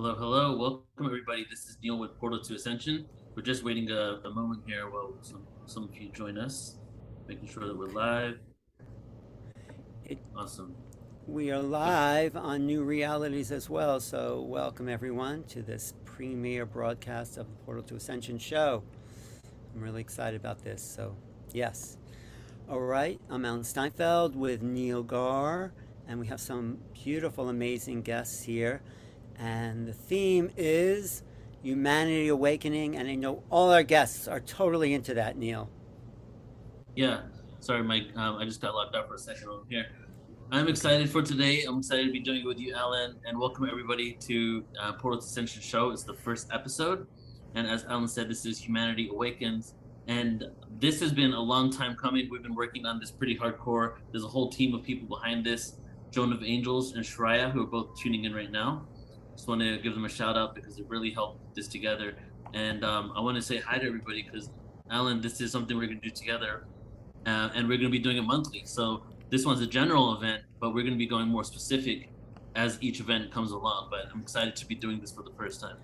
Hello, hello. Welcome, everybody. This is Neil with Portal to Ascension. We're just waiting a, a moment here while some, some of you join us, making sure that we're live. It- Awesome. We are live on New Realities as well, so welcome everyone to this premiere broadcast of the Portal to Ascension show. I'm really excited about this, so yes. All right, I'm Alan Steinfeld with Neil Gaur, and we have some beautiful, amazing guests here. And the theme is Humanity Awakening, and I know all our guests are totally into that, Neil. Yeah. Sorry, Mike. Um, I just got locked out for a second over here. I'm excited for today. I'm excited to be doing it with you, Alan, and welcome everybody to uh, Portal Ascension show. It's the first episode, and as Alan said, this is Humanity Awakens, and this has been a long time coming. We've been working on this pretty hardcore. There's a whole team of people behind this. Joan of Angels and Shreya, who are both tuning in right now. Just want to give them a shout out because it really helped this together. And um, I want to say hi to everybody because, Alan, this is something we're going to do together. Uh, and we're going to be doing it monthly. So this one's a general event, but we're going to be going more specific as each event comes along. But I'm excited to be doing this for the first time.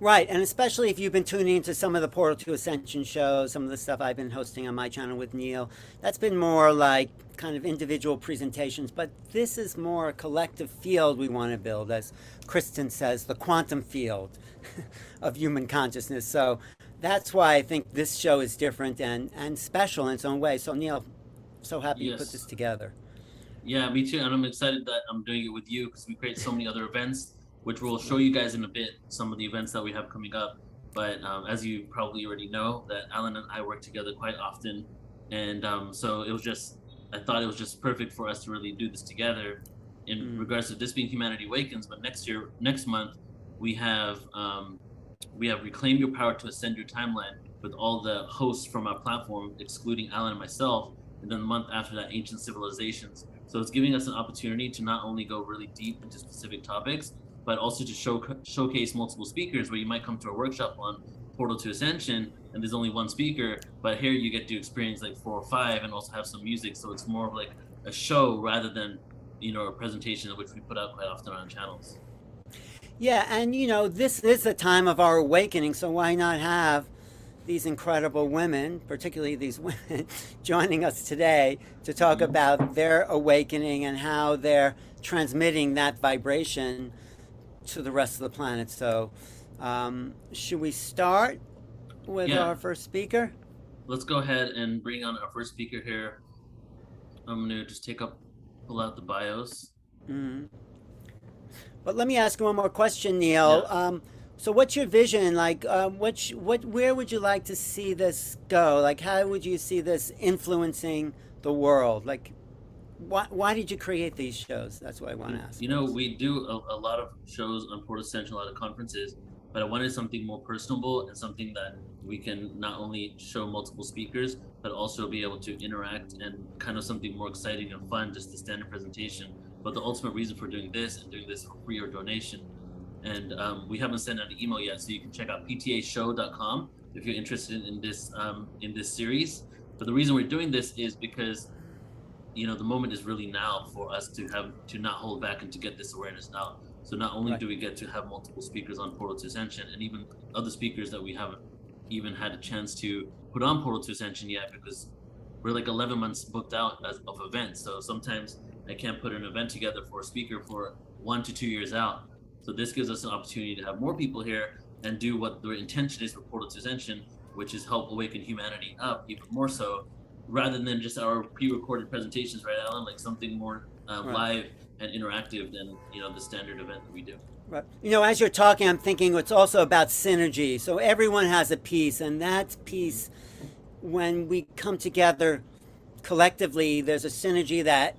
Right, and especially if you've been tuning into some of the Portal to Ascension shows, some of the stuff I've been hosting on my channel with Neil, that's been more like kind of individual presentations, but this is more a collective field we want to build, as Kristen says, the quantum field of human consciousness. So that's why I think this show is different and, and special in its own way. So, Neil, so happy you put this together. Yeah, me too. And I'm excited that I'm doing it with you because we create so many other events, which we'll show you guys in a bit, some of the events that we have coming up. But um, as you probably already know, that Alan and I work together quite often. And um, so it was just, I thought it was just perfect for us to really do this together in Mm. regards to this being Humanity Awakens. But next year, next month, we have um, we have Reclaim Your Power to Ascend Your Timeline with all the hosts from our platform, excluding Alan and myself. And then the month after that, Ancient Civilizations. So it's giving us an opportunity to not only go really deep into specific topics, but also to show, showcase multiple speakers where you might come to a workshop on Portal to Ascension and there's only one speaker, but here you get to experience like four or five and also have some music. So it's more of like a show rather than, you know, a presentation which we put out quite often on channels. Yeah, and you know, this is a time of our awakening, so why not have these incredible women, particularly these women, joining us today to talk about their awakening and how they're transmitting that vibration to the rest of the planet. So, um, should we start with Yeah. our first speaker? Let's go ahead and bring on our first speaker here. I'm gonna just take up, pull out the bios. Mhm. But let me ask you one more question, Neil. Yeah. Um, so, what's your vision? Like, um, what, sh- what, where would you like to see this go? Like, how would you see this influencing the world? Like, why, why did you create these shows? That's what I want to ask. You know, we do a, a lot of shows on Port Ascension, a lot of conferences, but I wanted something more personable and something that we can not only show multiple speakers, but also be able to interact and kind of something more exciting and fun, just the standard presentation. But the ultimate reason for doing this and doing this for free or donation. And um, we haven't sent out an email yet, so you can check out ptashow.com if you're interested in this um, in this series. But the reason we're doing this is because you know the moment is really now for us to have to not hold back and to get this awareness out so not only Right. do we get to have multiple speakers on portal to ascension and even other speakers that we haven't even had a chance to put on portal to ascension yet because we're like 11 months booked out as, of events. So sometimes i can't put an event together for a speaker for one to two years out. So this gives us an opportunity to have more people here and do what the intention is for portal to ascension which is help awaken humanity up even more so rather than just our pre-recorded presentations, right, Alan? Like something more uh, Right. live and interactive than you know the standard event that we do. Right. You know, as you're talking, I'm thinking it's also about synergy. So everyone has a piece, and that piece, when we come together collectively, there's a synergy that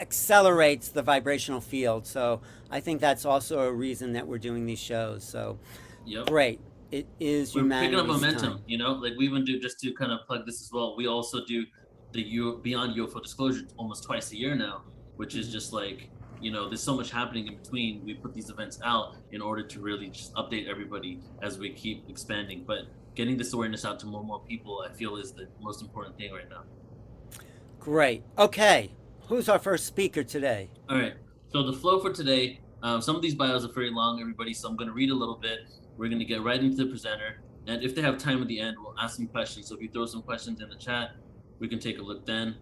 accelerates the vibrational field. So I think that's also a reason that we're doing these shows. So Yep. great. It is We're picking up momentum. time. You know, like we even do just to kind of plug this as well. We also do the U- Beyond UFO Disclosure almost twice a year now, which is just like you know, there's so much happening in between. We put these events out in order to really just update everybody as we keep expanding. But getting this awareness out to more and more people, I feel, is the most important thing right now. Great. Okay. Who's our first speaker today? All right. So the flow for today, Um, some of these bios are very long, everybody, so I'm going to read a little bit. We're going to get right into the presenter. And if they have time at the end, we'll ask some questions. So if you throw some questions in the chat, we can take a look then.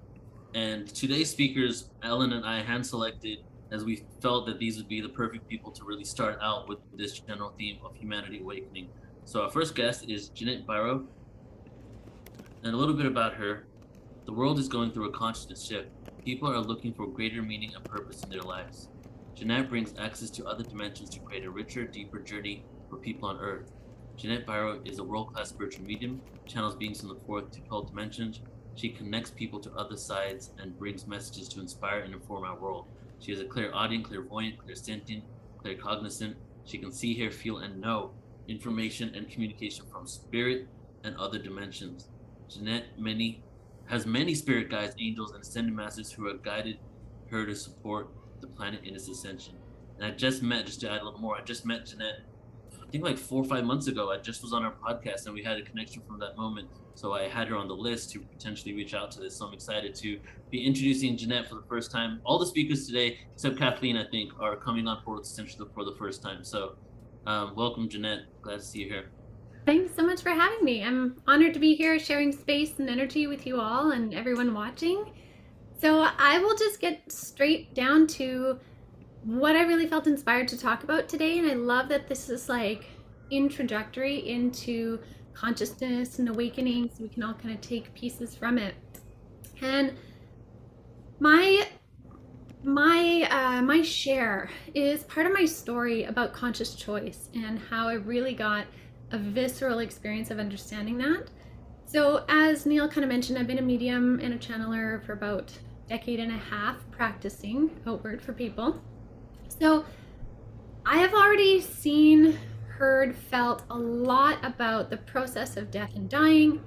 And today's speakers, Ellen and I hand selected as we felt that these would be the perfect people to really start out with this general theme of humanity awakening. So our first guest is Jeanette Biro. And a little bit about her. The world is going through a consciousness shift. People are looking for greater meaning and purpose in their lives. Jeanette brings access to other dimensions to create a richer, deeper journey for people on Earth. Jeanette Byro is a world-class spiritual medium, channels beings from the fourth to 12th dimensions. She connects people to other sides and brings messages to inspire and inform our world. She is a clear clairaudient, clairvoyant, clairsentient, claircognizant. She can see, hear, feel, and know information and communication from spirit and other dimensions. Jeanette many has many spirit guides, angels, and ascended masters who have guided her to support the planet in its ascension. And I just met, just to add a little more, I just met Jeanette, I think like four or five months ago. I just was on our podcast and we had a connection from that moment. So I had her on the list to potentially reach out to this. So I'm excited to be introducing Jeanette for the first time. All the speakers today, except Kathleen, I think, are coming on Portal Ascension for the first time. So um, welcome, Jeanette. Glad to see you here. Thanks so much for having me. I'm honored to be here sharing space and energy with you all and everyone watching. So I will just get straight down to what I really felt inspired to talk about today. And I love that this is like introductory into consciousness and awakening so we can all kind of take pieces from it. And my my uh, my share is part of my story about conscious choice and how I really got a visceral experience of understanding that. So as Neil kind of mentioned, I've been a medium and a channeler for about decade and a half practicing outward for people. So I have already seen, heard, felt a lot about the process of death and dying,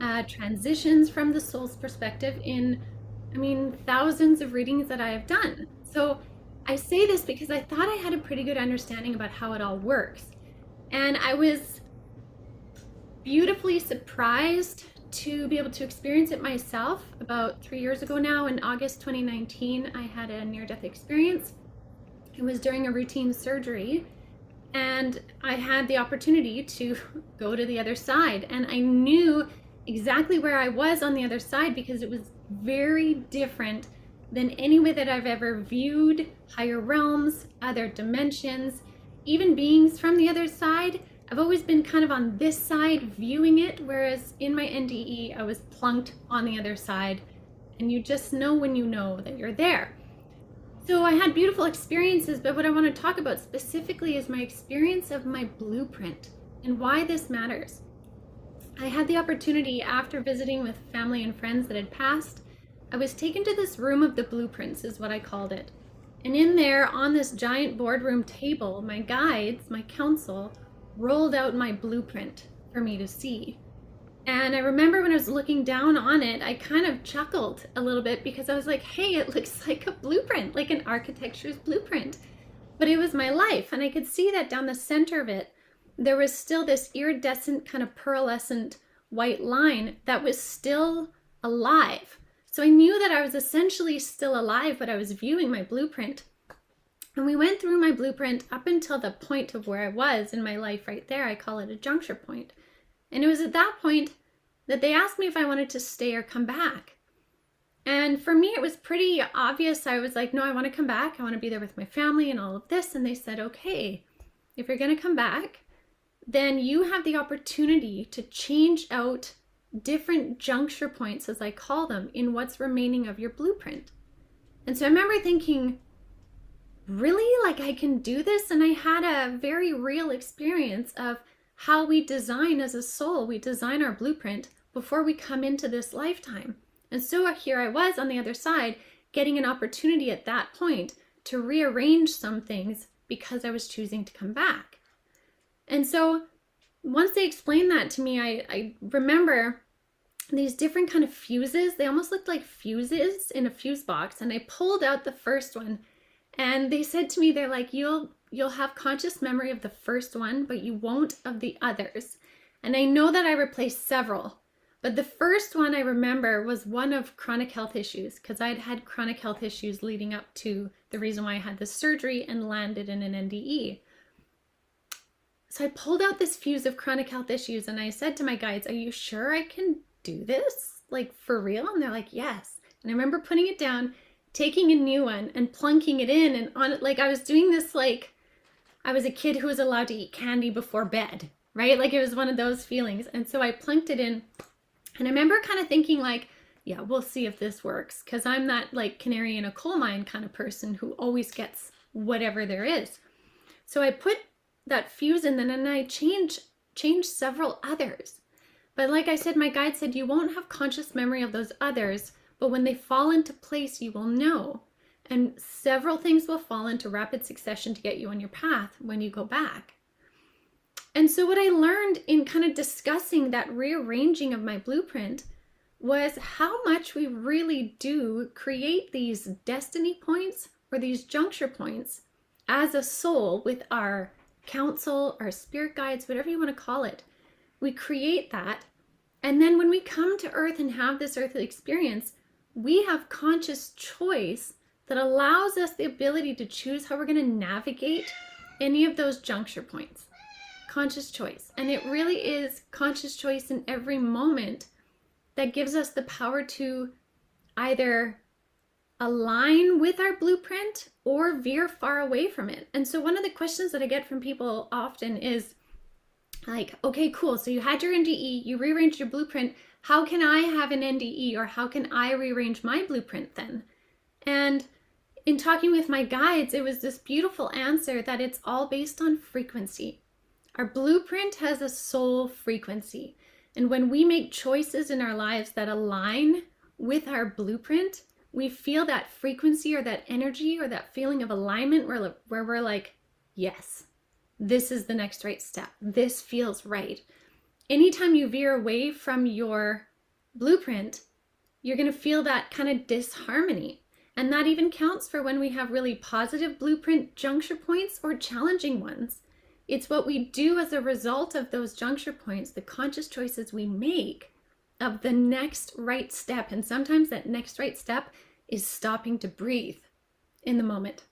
uh, transitions from the soul's perspective in, I mean, thousands of readings that I have done. So I say this because I thought I had a pretty good understanding about how it all works. And I was beautifully surprised to be able to experience it myself about three years ago now in august 2019 i had a near-death experience it was during a routine surgery and i had the opportunity to go to the other side and i knew exactly where i was on the other side because it was very different than any way that i've ever viewed higher realms other dimensions even beings from the other side I've always been kind of on this side viewing it, whereas in my NDE, I was plunked on the other side. And you just know when you know that you're there. So I had beautiful experiences, but what I want to talk about specifically is my experience of my blueprint and why this matters. I had the opportunity after visiting with family and friends that had passed, I was taken to this room of the blueprints, is what I called it. And in there, on this giant boardroom table, my guides, my council, rolled out my blueprint for me to see. And I remember when I was looking down on it, I kind of chuckled a little bit because I was like, hey, it looks like a blueprint, like an architecture's blueprint. But it was my life, and I could see that down the center of it, there was still this iridescent, kind of pearlescent white line that was still alive. So I knew that I was essentially still alive, but I was viewing my blueprint and we went through my blueprint up until the point of where I was in my life right there. I call it a juncture point. And it was at that point that they asked me if I wanted to stay or come back. And for me, it was pretty obvious. I was like, no, I want to come back. I want to be there with my family and all of this. And they said, okay, if you're going to come back, then you have the opportunity to change out different juncture points, as I call them, in what's remaining of your blueprint. And so I remember thinking, really like I can do this? And I had a very real experience of how we design as a soul, we design our blueprint before we come into this lifetime. And so here I was on the other side, getting an opportunity at that point to rearrange some things because I was choosing to come back. And so once they explained that to me, I, I remember these different kind of fuses. They almost looked like fuses in a fuse box. And I pulled out the first one and they said to me they're like you'll you'll have conscious memory of the first one but you won't of the others and i know that i replaced several But the first one I remember was one of chronic health issues because I'd had chronic health issues leading up to the reason why I had this surgery and landed in an NDE. So I pulled out this fuse of chronic health issues and I said to my guides, Are you sure I can do this? Like for real? And they're like, Yes. And I remember putting it down, taking a new one and plunking it in and on it. Like I was doing this like I was a kid who was allowed to eat candy before bed, right? Like it was one of those feelings. And so I plunked it in and I remember kind of thinking like, yeah, we'll see if this works because I'm that like canary in a coal mine kind of person who always gets whatever there is. So I put that fuse in then and I changed changed several others. But like I said, my guide said you won't have conscious memory of those others, but when they fall into place, you will know. And several things will fall into rapid succession to get you on your path when you go back. And so, what I learned in kind of discussing that rearranging of my blueprint was how much we really do create these destiny points or these juncture points as a soul with our counsel, our spirit guides, whatever you want to call it. We create that. And then when we come to earth and have this earthly experience, we have conscious choice that allows us the ability to choose how we're going to navigate any of those juncture points conscious choice. And it really is conscious choice in every moment that gives us the power to either align with our blueprint or veer far away from it. And so, one of the questions that I get from people often is like, okay, cool. So, you had your NDE, you rearranged your blueprint. How can I have an NDE or how can I rearrange my blueprint then? And in talking with my guides, it was this beautiful answer that it's all based on frequency. Our blueprint has a soul frequency. And when we make choices in our lives that align with our blueprint, we feel that frequency or that energy or that feeling of alignment where, where we're like, yes, this is the next right step. This feels right. Anytime you veer away from your blueprint, you're going to feel that kind of disharmony. And that even counts for when we have really positive blueprint juncture points or challenging ones. It's what we do as a result of those juncture points, the conscious choices we make of the next right step. And sometimes that next right step is stopping to breathe in the moment.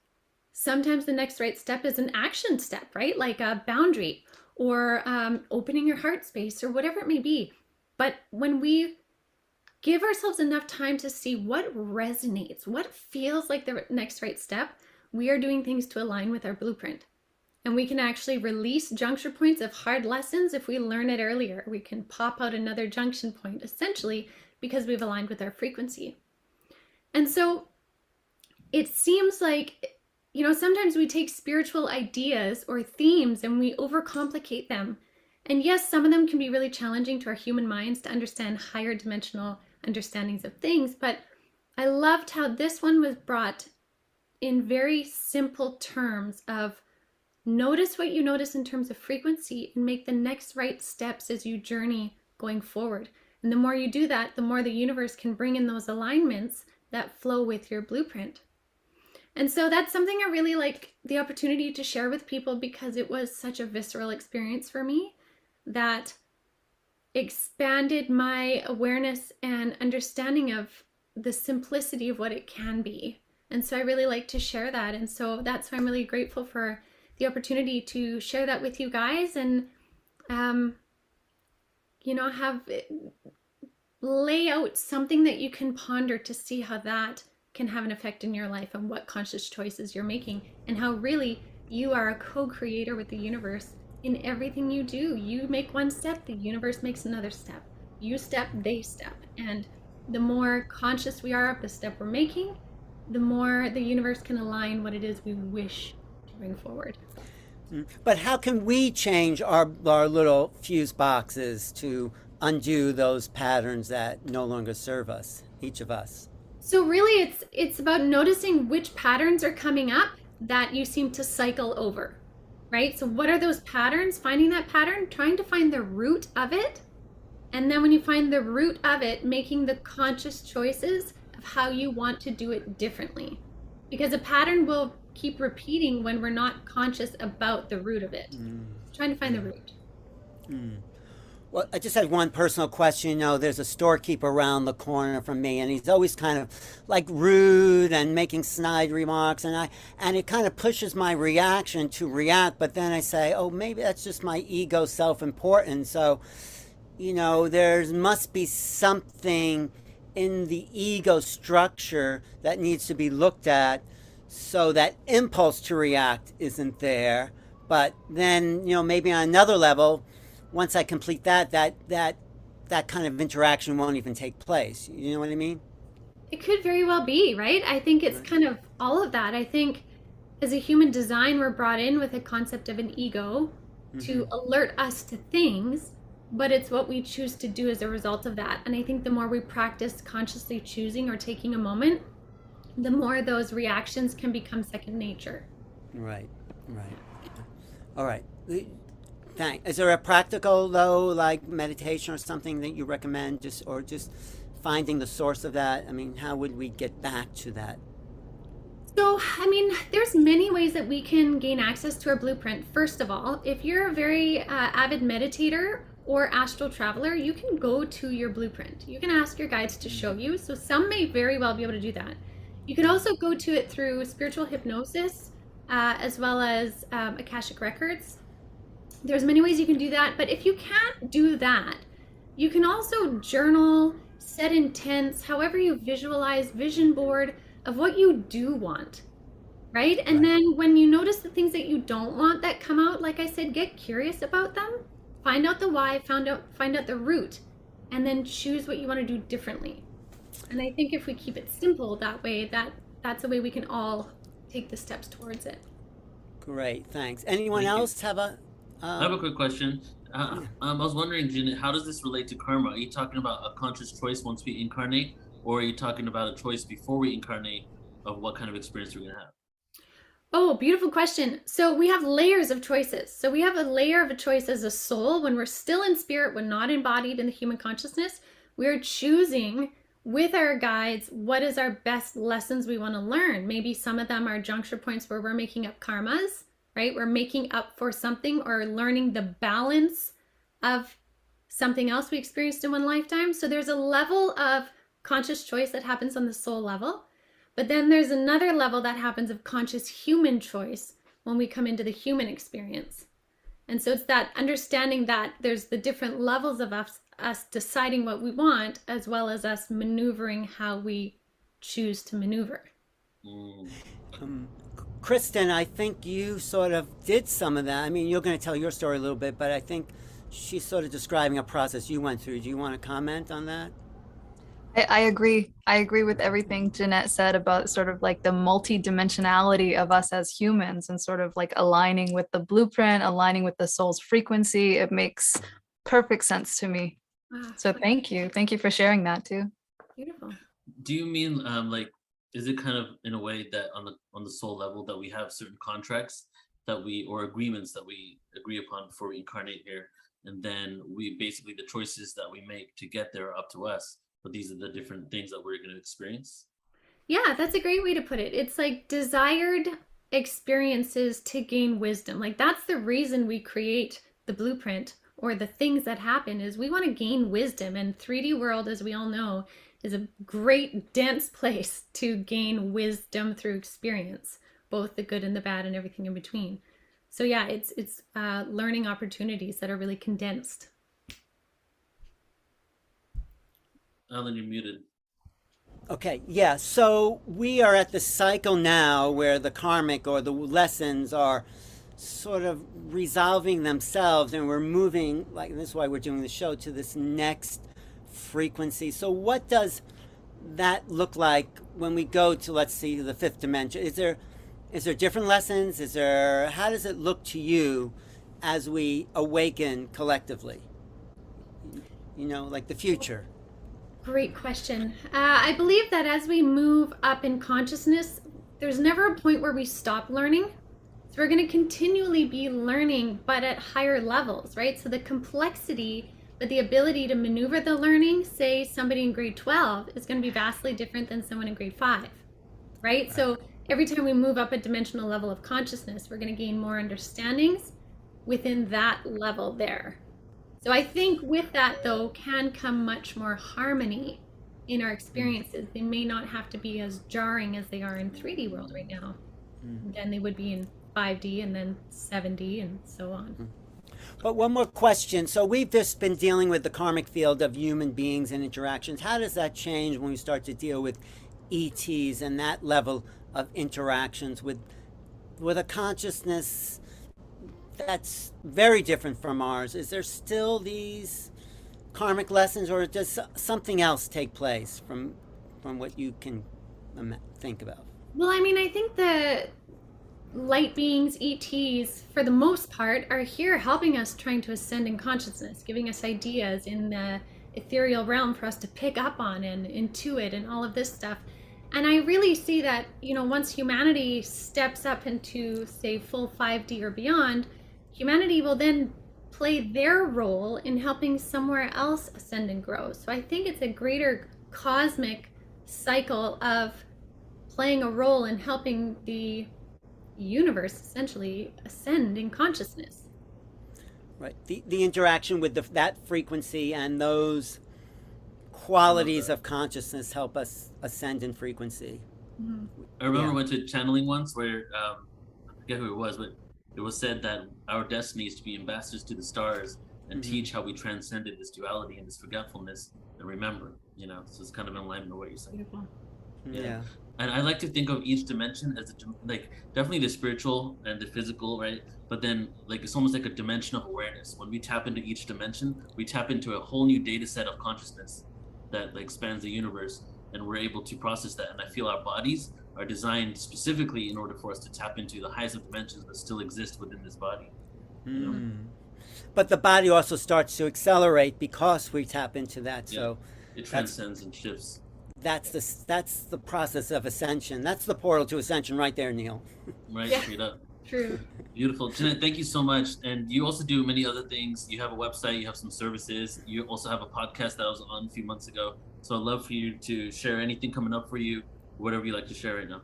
Sometimes the next right step is an action step, right? Like a boundary or um, opening your heart space or whatever it may be. But when we give ourselves enough time to see what resonates, what feels like the next right step, we are doing things to align with our blueprint. And we can actually release juncture points of hard lessons if we learn it earlier. We can pop out another junction point essentially because we've aligned with our frequency. And so it seems like, you know, sometimes we take spiritual ideas or themes and we overcomplicate them. And yes, some of them can be really challenging to our human minds to understand higher dimensional understandings of things. But I loved how this one was brought in very simple terms of Notice what you notice in terms of frequency and make the next right steps as you journey going forward. And the more you do that, the more the universe can bring in those alignments that flow with your blueprint. And so that's something I really like the opportunity to share with people because it was such a visceral experience for me that expanded my awareness and understanding of the simplicity of what it can be. And so I really like to share that. And so that's why I'm really grateful for the opportunity to share that with you guys and um, you know have lay out something that you can ponder to see how that can have an effect in your life and what conscious choices you're making and how really you are a co-creator with the universe in everything you do you make one step the universe makes another step you step they step and the more conscious we are of the step we're making the more the universe can align what it is we wish to bring forward. Mm. But how can we change our, our little fuse boxes to undo those patterns that no longer serve us, each of us? So really it's it's about noticing which patterns are coming up that you seem to cycle over. Right? So what are those patterns? Finding that pattern, trying to find the root of it. And then when you find the root of it, making the conscious choices of how you want to do it differently. Because a pattern will keep repeating when we're not conscious about the root of it. Mm. Trying to find the root. Mm. Well, I just had one personal question. You know, there's a storekeeper around the corner from me, and he's always kind of like rude and making snide remarks, and I and it kind of pushes my reaction to react. But then I say, oh, maybe that's just my ego, self-importance. So, you know, there must be something in the ego structure that needs to be looked at, so that impulse to react isn't there. But then, you know, maybe on another level once I complete that, that that that kind of interaction won't even take place. You know what I mean? It could very well be, right? I think it's kind of all of that. I think as a human design, we're brought in with a concept of an ego mm-hmm. to alert us to things, but it's what we choose to do as a result of that. And I think the more we practice consciously choosing or taking a moment, the more those reactions can become second nature. Right, right. All right. Is there a practical though, like meditation or something that you recommend, just or just finding the source of that? I mean, how would we get back to that? So, I mean, there's many ways that we can gain access to our blueprint. First of all, if you're a very uh, avid meditator or astral traveler, you can go to your blueprint. You can ask your guides to show you. So, some may very well be able to do that. You can also go to it through spiritual hypnosis, uh, as well as um, Akashic Records. There's many ways you can do that, but if you can't do that, you can also journal, set intents, however you visualize, vision board of what you do want. Right? And right. then when you notice the things that you don't want that come out, like I said, get curious about them, find out the why, find out find out the root, and then choose what you want to do differently. And I think if we keep it simple that way, that that's the way we can all take the steps towards it. Great, thanks. Anyone Thank else you. have a um, I have a quick question. Uh, um, I was wondering, Janet, how does this relate to karma? Are you talking about a conscious choice once we incarnate, or are you talking about a choice before we incarnate of what kind of experience we're going to have? Oh, beautiful question. So we have layers of choices. So we have a layer of a choice as a soul when we're still in spirit, when not embodied in the human consciousness. We're choosing with our guides what is our best lessons we want to learn. Maybe some of them are juncture points where we're making up karmas right? We're making up for something or learning the balance of something else we experienced in one lifetime. So there's a level of conscious choice that happens on the soul level. But then there's another level that happens of conscious human choice when we come into the human experience. And so it's that understanding that there's the different levels of us, us deciding what we want, as well as us maneuvering how we choose to maneuver. Mm. Um, Kristen, I think you sort of did some of that. I mean, you're going to tell your story a little bit, but I think she's sort of describing a process you went through. Do you want to comment on that? I, I agree. I agree with everything Jeanette said about sort of like the multidimensionality of us as humans and sort of like aligning with the blueprint, aligning with the soul's frequency. It makes perfect sense to me. Wow. So thank you. Thank you for sharing that too. Beautiful. Do you mean um, like is it kind of in a way that on the on the soul level that we have certain contracts that we or agreements that we agree upon before we incarnate here? And then we basically the choices that we make to get there are up to us but these are the different things that we're going to experience. Yeah that's a great way to put it. It's like desired experiences to gain wisdom. Like that's the reason we create the blueprint or the things that happen is we want to gain wisdom and 3d world as we all know is a great dense place to gain wisdom through experience both the good and the bad and everything in between. So yeah it's it's uh, learning opportunities that are really condensed. Alan you're muted. Okay yeah so we are at the cycle now where the karmic or the lessons are sort of resolving themselves and we're moving like this is why we're doing the show to this next frequency. So, what does that look like when we go to, let's see, the fifth dimension? Is there is there different lessons? Is there how does it look to you as we awaken collectively? You know, like the future. Great question. Uh, I believe that as we move up in consciousness, there's never a point where we stop learning. So we're going to continually be learning, but at higher levels, right? So the complexity but the ability to maneuver the learning, say somebody in grade 12, is going to be vastly different than someone in grade 5, right? So every time we move up a dimensional level of consciousness, we're going to gain more understandings within that level there. So I think with that, though, can come much more harmony in our experiences. They may not have to be as jarring as they are in 3D world right now. Mm. Than they would be in 5D and then 7D and so on. But one more question. So we've just been dealing with the karmic field of human beings and interactions. How does that change when we start to deal with ETs and that level of interactions with with a consciousness that's very different from ours? Is there still these karmic lessons, or does something else take place from from what you can think about? Well, I mean, I think the light beings, ETs, for the most part, are here helping us trying to ascend in consciousness, giving us ideas in the ethereal realm for us to pick up on and intuit and all of this stuff. And I really see that, you know, once humanity steps up into, say, full 5D or beyond, humanity will then play their role in helping somewhere else ascend and grow. So I think it's a greater cosmic cycle of playing a role in helping the universe essentially ascend in consciousness. Right. The the interaction with the, that frequency and those qualities of consciousness help us ascend in frequency. I remember Yeah. I went to channeling once where um, I forget who it was, but it was said that our destiny is to be ambassadors to the stars and Mhm. teach how we transcended this duality and this forgetfulness and remember. You know, so it's kind of in alignment with what you're saying. Beautiful. Yeah. Yeah. And I like to think of each dimension as a like definitely the spiritual and the physical, right? But then like it's almost like a dimension of awareness. When we tap into each dimension, we tap into a whole new data set of consciousness that like spans the universe, and we're able to process that. And I feel our bodies are designed specifically in order for us to tap into the highest of dimensions that still exist within this body. Mm. But the body also starts to accelerate because we tap into that. Yeah. So It transcends and shifts. That's the that's the process of ascension. That's the portal to ascension right there, Neil. Right, Yeah. straight up. True. Beautiful. Jeanette, thank you so much. And you also do many other things. You have a website, you have some services. You also have a podcast that I was on a few months ago. So I'd love for you to share anything coming up for you, whatever you like to share right now.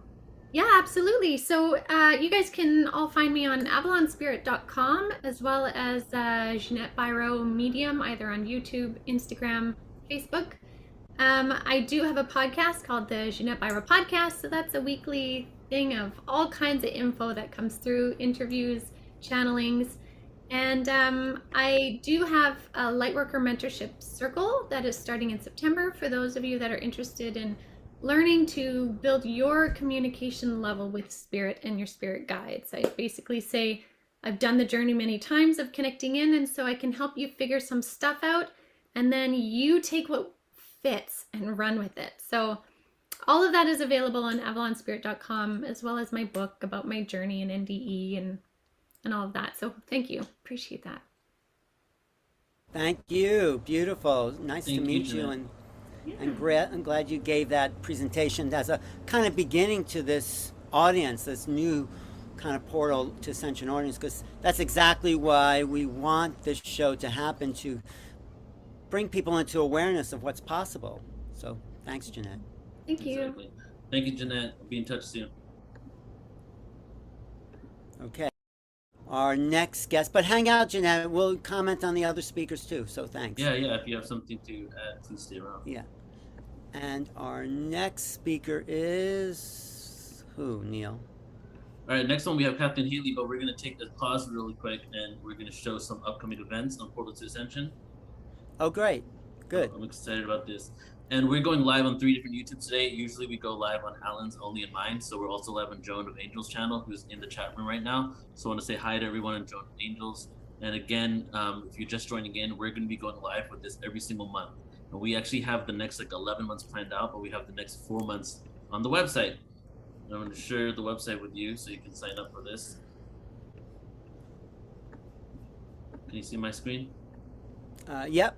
Yeah, absolutely. So uh, you guys can all find me on avalonspirit.com as well as uh, Jeanette Byro Medium, either on YouTube, Instagram, Facebook. Um, I do have a podcast called the Jeanette Byro Podcast. So that's a weekly thing of all kinds of info that comes through interviews, channelings. And um, I do have a Lightworker Mentorship Circle that is starting in September for those of you that are interested in learning to build your communication level with spirit and your spirit guides. I basically say, I've done the journey many times of connecting in, and so I can help you figure some stuff out, and then you take what fits and run with it. So, all of that is available on avalonspirit.com, as well as my book about my journey in NDE and and all of that. So, thank you. Appreciate that. Thank you. Beautiful. Nice Thank to meet you, Jeanette. and and gra- I'm glad you gave that presentation as a kind of beginning to this audience, this new kind of portal to ascension audience, because that's exactly why we want this show to happen to bring people into awareness of what's possible. So thanks, Jeanette. Thank you. Exactly. Thank you, Jeanette. I'll be in touch soon. Okay. Our next guest, but hang out, Jeanette. We'll comment on the other speakers too. So thanks. Yeah, yeah. If you have something to add, please stay around. Yeah. And our next speaker is who, Neil? All right, next one we have Kathleen Haley, but we're going to take a pause really quick and we're going to show some upcoming events on Portal to Ascension. Oh, great. Good. I'm excited about this. And we're going live on three different YouTubes today. Usually we go live on Alan's Only in Mine. So we're also live on Joan of Angels channel, who's in the chat room right now. So I want to say hi to everyone on Joan of Angels. And again, um, if you're just joining in, we're going to be going live with this every single month. And we actually have the next like 11 months planned out, but we have the next four months on the website. And I'm going to share the website with you so you can sign up for this. Can you see my screen? Uh, yep.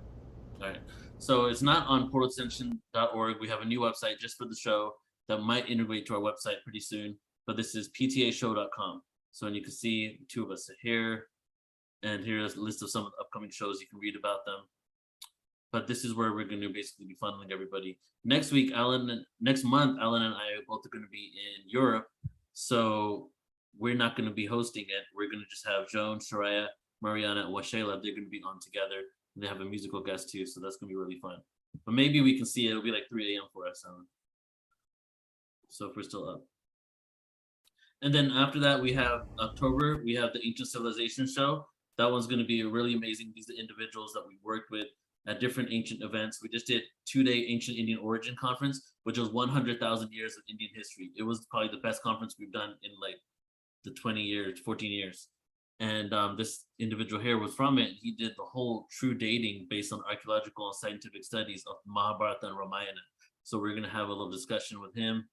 Right. So it's not on portalascension.org. We have a new website just for the show that might integrate to our website pretty soon. But this is ptashow.com. So and you can see two of us are here, and here's a list of some of the upcoming shows. You can read about them. But this is where we're going to basically be funneling everybody. Next week, Alan. Next month, Alan and I are both going to be in Europe. So we're not going to be hosting it. We're going to just have Joan, Shariah, Mariana, and Washayla. They're going to be on together They have a musical guest too, so that's gonna be really fun. But maybe we can see it. It'll be like 3 a.m. for us. So if we're still up. And then after that, we have October. We have the Ancient Civilization Show. That one's going to be really amazing. These are individuals that we worked with at different ancient events. We just did two-day Ancient Indian Origin Conference, which was 100,000 years of Indian history. It was probably the best conference we've done in like the 20 years, 14 years. And um, this individual here was from it. He did the whole true dating based on archaeological and scientific studies of Mahabharata and Ramayana. So we're going to have a little discussion with him,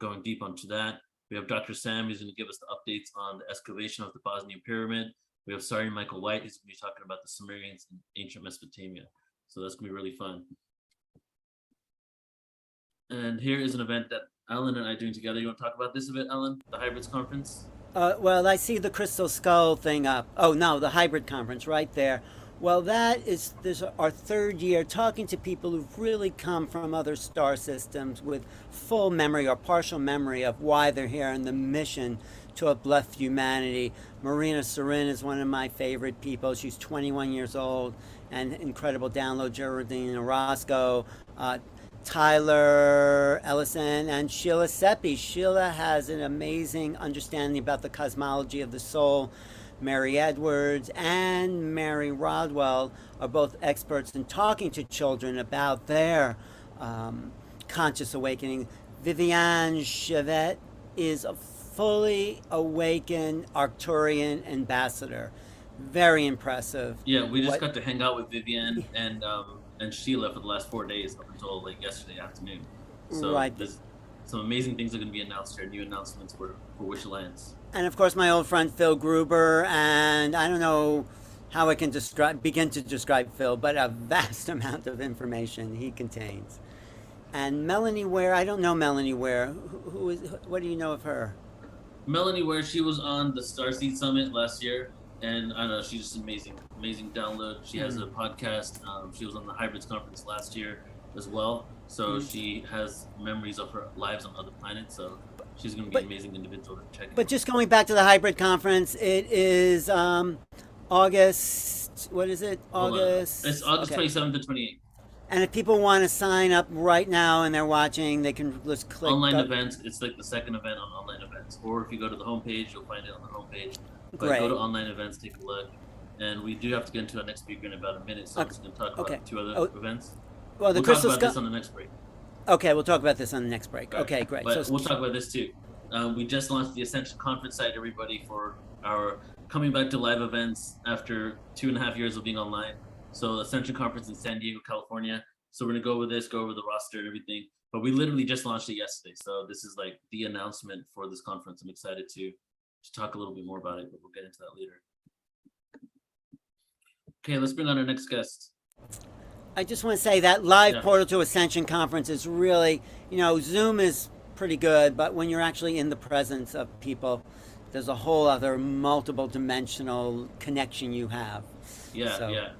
going deep onto that. We have Dr. Sam, who's going to give us the updates on the excavation of the Bosnian pyramid. We have Sari Michael White, who's going to be talking about the Sumerians in ancient Mesopotamia. So that's going to be really fun. And here is an event that Alan and I are doing together. You want to talk about this a bit, Alan? The Hybrids Conference? Uh, well, I see the Crystal Skull thing up. Oh, no, the hybrid conference right there. Well, that is this our third year talking to people who've really come from other star systems with full memory or partial memory of why they're here and the mission to uplift humanity. Marina Serin is one of my favorite people. She's 21 years old and incredible download. Geraldine Orozco, uh, Tyler Ellison, and Sheila Seppi. Sheila has an amazing understanding about the cosmology of the soul. Mary Edwards and Mary Rodwell are both experts in talking to children about their um, conscious awakening. Viviane Chevet is a fully awakened Arcturian ambassador. Very impressive. Yeah, we just What- got to hang out with Vivian and um, and Sheila for the last four days up until like yesterday afternoon. So Right. there's some amazing things are going to be announced here, new announcements for, for Wish Alliance. and of course my old friend Phil Gruber, and I don't know how I can describe begin to describe Phil, but a vast amount of information he contains. And Melanie Ware, I don't know Melanie Ware. Who, who is? What do you know of her? Melanie, where she was on the Starseed Summit last year, and I don't know, she's just amazing, amazing download. She has a podcast. Um, she was on the Hybrids Conference last year as well, so Mhm. she has memories of her lives on other planets. So she's going to be But- an amazing individual to check. But just going back to the hybrid conference, it is um, August. What is it? August. It's August okay. 27th to 28th. And if people want to sign up right now and they're watching, they can just click online the- events. It's like the second event on online events. Or if you go to the homepage, you'll find it on the homepage. But Great. go to online events, take a look. And we do have to get into our next speaker in about a minute, so I'm Okay. just going to talk about Okay. two other Oh, events. Well, the we'll crystal talk about skull. this on the next break. Okay, we'll talk about this on the next break. Right. Okay, great. But so we'll talk about this too. Um, we just launched the Ascension Conference site, everybody, for our coming back to live events after two and a half years of being online. So Ascension Conference in San Diego, California. So we're gonna go over this, go over the roster and everything. But we literally just launched it yesterday. So this is like the announcement for this conference. I'm excited to to talk a little bit more about it, but we'll get into that later. Okay, let's bring on our next guest. I just want to say that live Yeah. Portal to Ascension conference is really, you know, Zoom is pretty good, but when you're actually in the presence of people, there's a whole other multiple dimensional connection you have. Yeah, So- yeah.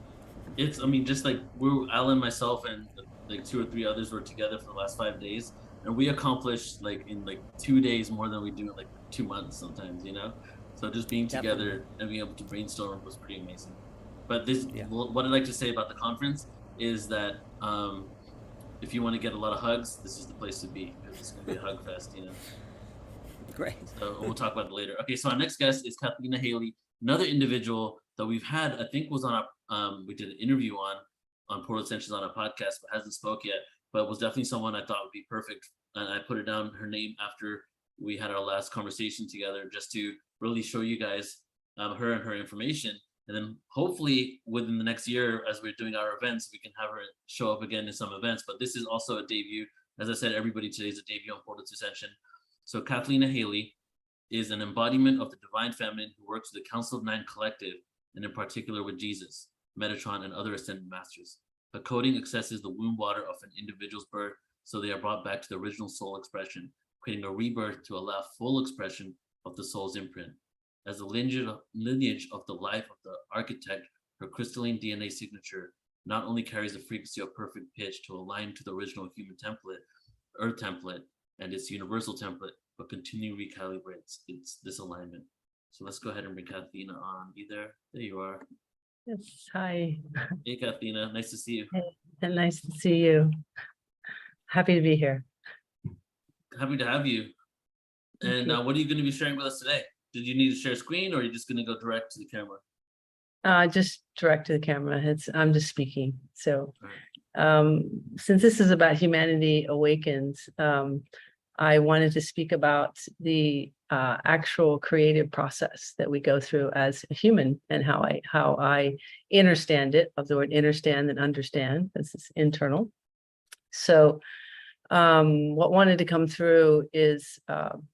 It's I mean just like we're Alan, myself, and like two or three others were together for the last five days, and we accomplished like in like two days more than we do in like two months sometimes, you know. So just being together and being able to brainstorm was pretty amazing. But this, Yeah. what I'd like to say about the conference is that um, if you want to get a lot of hugs, this is the place to be. 'cause It's gonna be a hug fest, you know. Great. So we'll talk about it later. Okay, so our next guest is Kathleen Haley, another individual that we've had. I think was on a, um, we did an interview on on Portal Ascensions on a podcast, but hasn't spoke yet. But was definitely someone I thought would be perfect, and I put it down her name after we had our last conversation together, just to really show you guys um, her and her information. And then hopefully within the next year, as we're doing our events, we can have her show up again in some events. But this is also a debut. As I said, everybody today is a debut on Portal to Ascension. So Kathleen Haley is an embodiment of the divine feminine who works with the Council of Nine Collective, and in particular with Jesus, Metatron, and other ascended masters. The coding accesses the womb water of an individual's birth, so they are brought back to the original soul expression, creating a rebirth to allow full expression of the soul's imprint. As the lineage of, the life of the architect, her crystalline DNA signature not only carries the frequency of perfect pitch to align to the original human template, earth template, and its universal template, but continually recalibrates its disalignment. So let's go ahead and bring Kathleen on. Be there. There you are. Yes, hi, Hey, Kathina. Nice to see you. and nice to see you. Happy to be here. Happy to have you. And uh, what are you going to be sharing with us today? Did you need to share screen or are you just going to go direct to the camera? Uh, just direct to the camera. It's, I'm just speaking. So, um, since this is about humanity awakens, um, I wanted to speak about the uh, actual creative process that we go through as a human and how I, how I understand it, of the word understand and understand, this is internal. So, um, what wanted to come through is, um,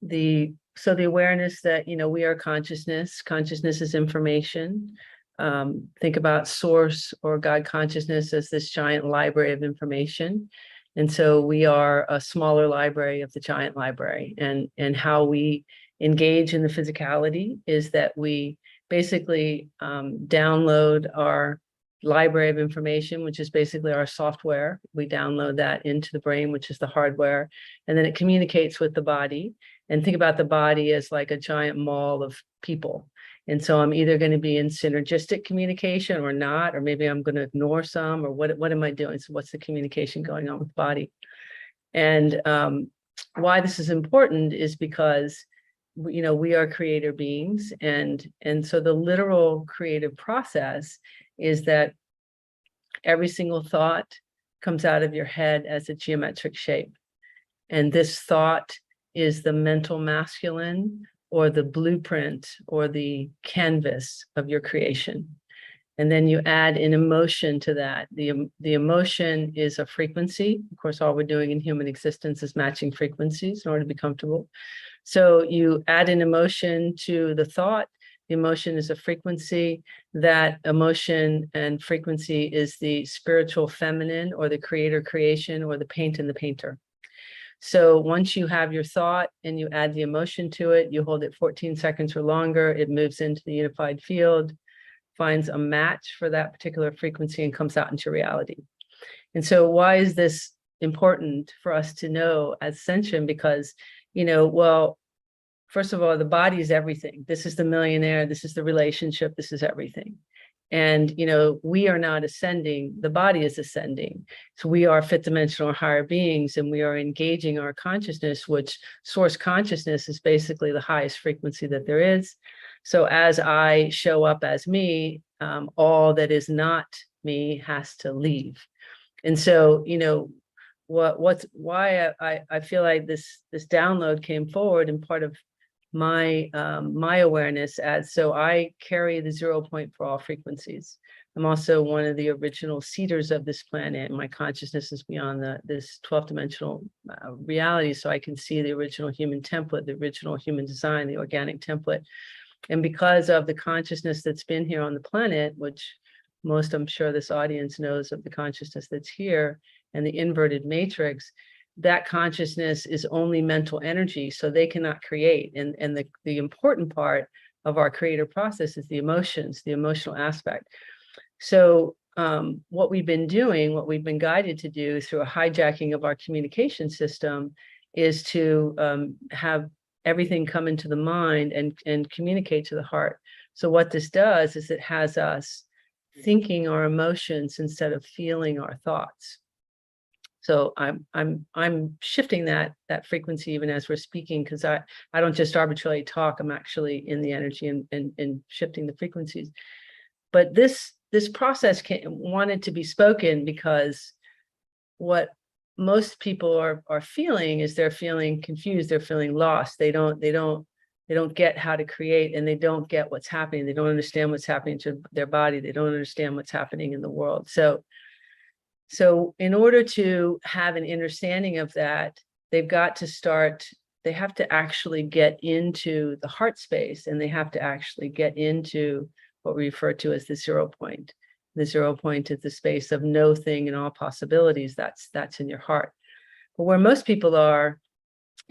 the, so the awareness that, you know, we are consciousness, consciousness is information. Um, think about source or God consciousness as this giant library of information. And so we are a smaller library of the giant library and, and how we engage in the physicality is that we basically um, download our library of information, which is basically our software. We download that into the brain, which is the hardware, and then it communicates with the body. And think about the body as like a giant mall of people. And so I'm either going to be in synergistic communication or not, or maybe I'm going to ignore some, or what, what am I doing? So what's the communication going on with the body? And um, why this is important is because you know, we are creator beings and, and so the literal creative process is that every single thought comes out of your head as a geometric shape. And this thought is the mental masculine or the blueprint or the canvas of your creation. And then you add an emotion to that. The, the emotion is a frequency. Of course, all we're doing in human existence is matching frequencies in order to be comfortable. So you add an emotion to the thought. Emotion is a frequency. That emotion and frequency is the spiritual feminine or the creator creation or the paint and the painter. So once you have your thought and you add the emotion to it, you hold it 14 seconds or longer, it moves into the unified field, finds a match for that particular frequency and comes out into reality. And so why is this important for us to know as ascension? Because, you know, well, first of all, the body is everything. This is the millionaire, this is the relationship, this is everything. And, you know, we are not ascending, the body is ascending. So we are fifth dimensional higher beings and we are engaging our consciousness, which source consciousness is basically the highest frequency that there is. So as I show up as me, um, all that is not me has to leave. And so, you know, what what's why I, I I feel like this this download came forward and part of my um my awareness as so I carry the zero point for all frequencies. I'm also one of the original seeders of this planet. My consciousness is beyond the this 12 dimensional uh, reality, so I can see the original human template, the original human design, the organic template. And because of the consciousness that's been here on the planet, which most I'm sure this audience knows of the consciousness that's here and the inverted matrix, that consciousness is only mental energy, so they cannot create. And, and the, the important part of our creative process is the emotions, the emotional aspect. So um, what we've been doing, what we've been guided to do through a hijacking of our communication system is to um, have everything come into the mind and, and communicate to the heart. So what this does is it has us thinking our emotions instead of feeling our thoughts. So I'm I'm I'm shifting that that frequency even as we're speaking because I I don't just arbitrarily talk. I'm actually in the energy and and, and shifting the frequencies. But this this process can, wanted to be spoken because what most people are are feeling is they're feeling confused. They're feeling lost. They don't they don't they don't get how to create and they don't get what's happening. They don't understand what's happening to their body. They don't understand what's happening in the world. So so in order to have an understanding of that, they've got to start, they have to actually get into the heart space and they have to actually get into what we refer to as the zero point. The zero point is the space of no thing and all possibilities. That's that's in your heart. But where most people are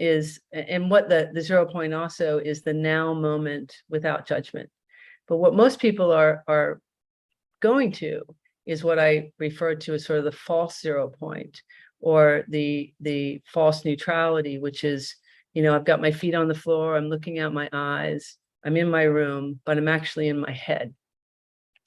is, and what the, the zero point also is the now moment without judgment. But what most people are are going to is what I refer to as sort of the false zero point or the the false neutrality, which is, you know, I've got my feet on the floor, I'm looking out my eyes, I'm in my room, but I'm actually in my head.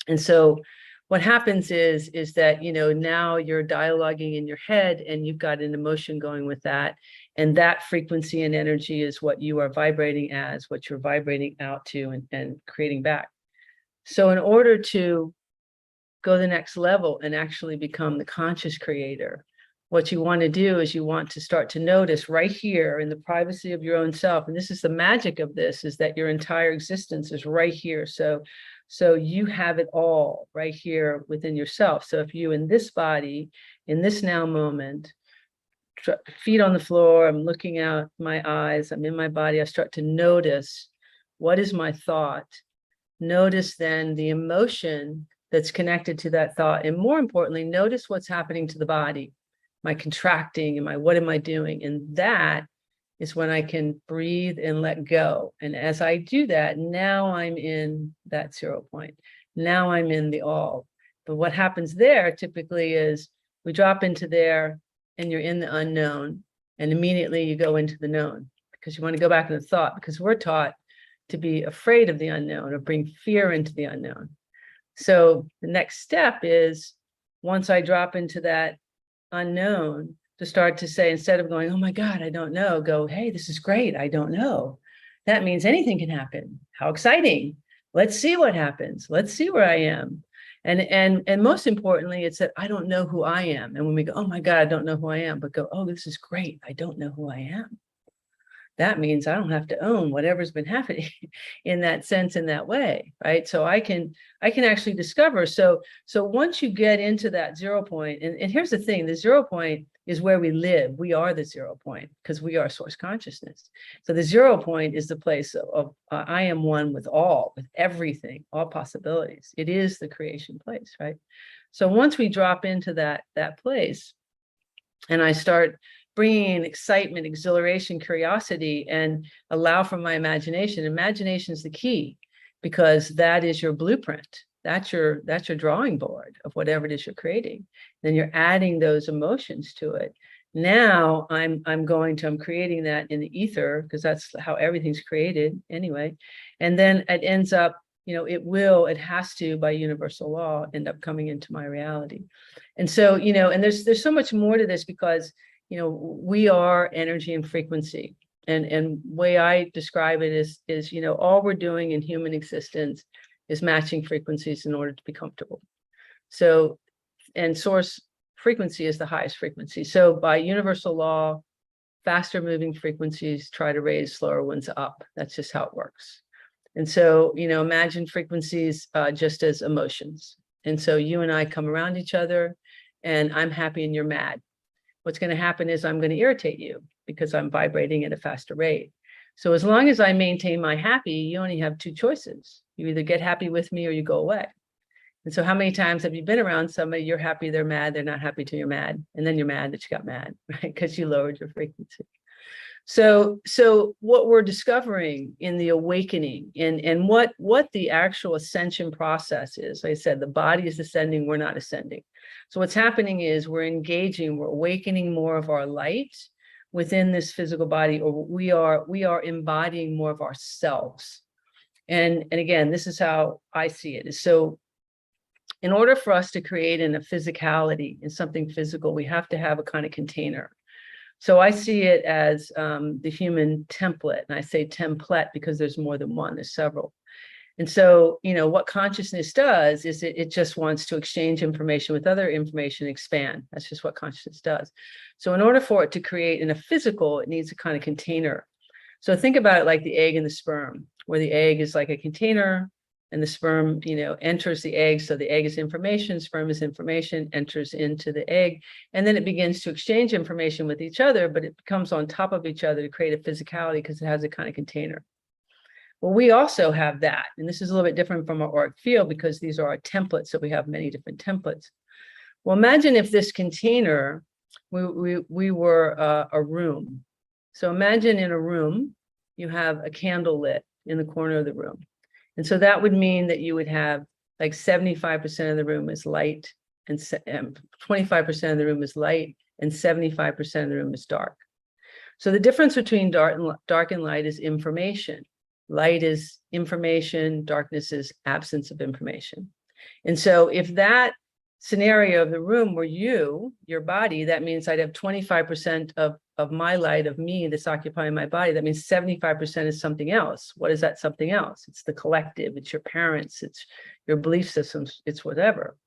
And so what happens is, is that, you know, now you're dialoguing in your head and you've got an emotion going with that. And that frequency and energy is what you are vibrating as, what you're vibrating out to and, and creating back. So in order to go the next level and actually become the conscious creator, what you want to do is you want to start to notice right here in the privacy of your own self. And this is the magic of this is that your entire existence is right here. So so you have it all right here within yourself. So if you in this body, in this now moment, feet on the floor, I'm looking out my eyes, I'm in my body, I start to notice what is my thought. Notice then the emotion that's connected to that thought. And more importantly, notice what's happening to the body. Am I contracting? Am I, what am I doing? And that is when I can breathe and let go. And as I do that, now I'm in that zero point. Now I'm in the all. But what happens there typically is we drop into there and you're in the unknown and immediately you go into the known because you want to go back in the thought because we're taught to be afraid of the unknown or bring fear into the unknown. So the next step is once I drop into that unknown, to start to say, instead of going, oh my God, I don't know, go, hey, this is great. I don't know. That means anything can happen. How exciting. Let's see what happens. Let's see where I am. And and and most importantly, it's that I don't know who I am. And when we go, oh my God, I don't know who I am, but go, oh, this is great. I don't know who I am. That means I don't have to own whatever's been happening in that sense, in that way, right? So I can I can actually discover. So so once you get into that zero point, and, and here's the thing: the zero point is where we live. We are the zero point because we are source consciousness. So the zero point is the place of, of uh, I am one with all, with everything, all possibilities. It is the creation place, right? So once we drop into that that place, and I start bringing in excitement, exhilaration, curiosity, and allow for my imagination. Imagination is the key because that is your blueprint. That's your that's your drawing board of whatever it is you're creating. Then you're adding those emotions to it. Now i'm i'm going to i'm creating that in the ether because that's how everything's created anyway. And then it ends up you know it will it has to by universal law end up coming into my reality. And so you know and there's there's so much more to this because you know we are energy and frequency and and way i describe it is is you know all we're doing in human existence is matching frequencies in order to be comfortable. So, and source frequency is the highest frequency. So by universal law, faster moving frequencies try to raise slower ones up. That's just how it works. And so, you know, imagine frequencies uh, just as emotions. And so you and I come around each other and I'm happy and you're mad. What's going to happen is I'm going to irritate you because I'm vibrating at a faster rate. So as long as I maintain my happy, you only have two choices. You either get happy with me or you go away. And so how many times have you been around somebody, you're happy, they're mad, they're not happy till you're mad. And then you're mad that you got mad, right? Because you lowered your frequency. So, so what we're discovering in the awakening and, and what, what the actual ascension process is, like I said, the body is ascending, we're not ascending. So what's happening is we're engaging, we're awakening more of our light within this physical body, or we are, we are embodying more of ourselves. And, and again, this is how I see it. So in order for us to create in a physicality in something physical, we have to have a kind of container. So I see it as um, the human template, and I say template because there's more than one, there's several. And so, you know, what consciousness does is it, it just wants to exchange information with other information, expand. That's just what consciousness does. So in order for it to create in a physical, it needs a kind of container. So think about it like the egg and the sperm, where the egg is like a container and the sperm, you know, enters the egg. So the egg is information, sperm is information, enters into the egg, and then it begins to exchange information with each other, but it comes on top of each other to create a physicality because it has a kind of container. Well, we also have that, and this is a little bit different from our auric field because these are our templates, so we have many different templates. Well, imagine if this container, we, we, we were uh, a room. So imagine in a room, you have a candle lit in the corner of the room. And so that would mean that you would have like 75% of the room is light and 25% um, of the room is light and 75% of the room is dark. So the difference between dark and, dark and light is information. Light is information, darkness is absence of information. And so if that scenario of the room were you, your body, that means I'd have 25% of, of my light of me that's occupying my body. That means 75% is something else. What is that something else? It's the collective, it's your parents, it's your belief systems, it's whatever.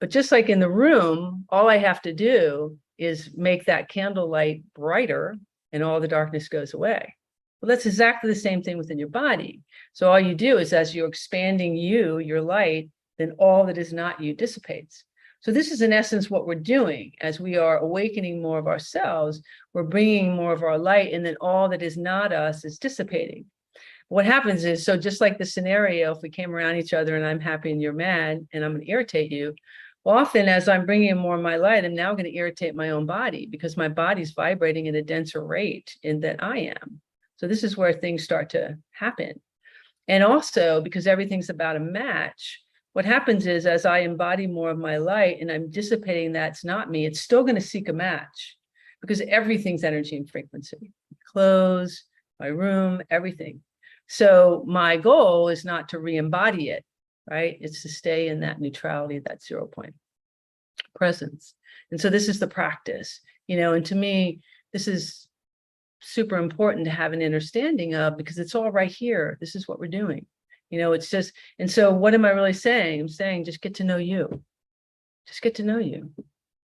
But just like in the room, all I have to do is make that candle light brighter and all the darkness goes away. Well, that's exactly the same thing within your body. So all you do is as you're expanding you, your light, then all that is not you dissipates. So this is in essence what we're doing as we are awakening more of ourselves, we're bringing more of our light and then all that is not us is dissipating. What happens is, so just like the scenario, if we came around each other and I'm happy and you're mad and I'm going to irritate you, often as I'm bringing in more of my light, I'm now going to irritate my own body because my body's vibrating at a denser rate in that I am. So this is where things start to happen. And also because everything's about a match, what happens is as I embody more of my light and I'm dissipating that's not me, it's still going to seek a match because everything's energy and frequency. Clothes, my room, everything. So my goal is not to re-embody it, right? It's to stay in that neutrality, that zero point presence. And so this is the practice, you know, and to me, this is super important to have an understanding of because it's all right here. This is what we're doing. You know, it's just, and so what am I really saying? I'm saying just get to know you. Just get to know you.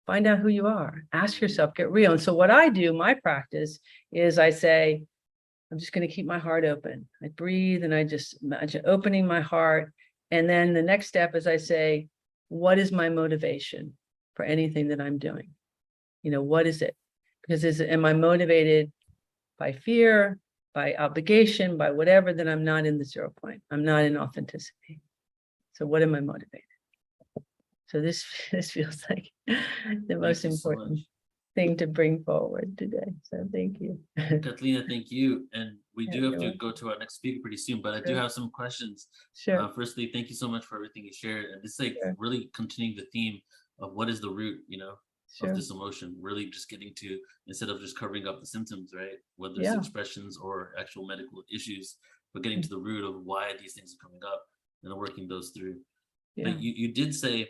Find out who you are. Ask yourself, get real. And so what I do, my practice is I say, I'm just going to keep my heart open. I breathe and I just imagine opening my heart. And then the next step is I say, what is my motivation for anything that I'm doing? You know, what is it? Because is am I motivated by fear, by obligation, by whatever, then I'm not in the zero point. I'm not in authenticity. So what am I motivated? So this this feels like the most you so important much. thing to bring forward today. So thank you. Catalina, thank you. And we Yeah, do have you're to go to our next speaker pretty soon, but I do Sure. have some questions. Sure. Uh, firstly, thank you so much for everything you shared. And this is like Sure. really continuing the theme of what is the root, you know, Sure. of this emotion. Really just getting to instead of just covering up the symptoms, right? Whether it's Yeah. expressions or actual medical issues, but getting to the root of why these things are coming up and then working those through. Yeah. But you, you did say,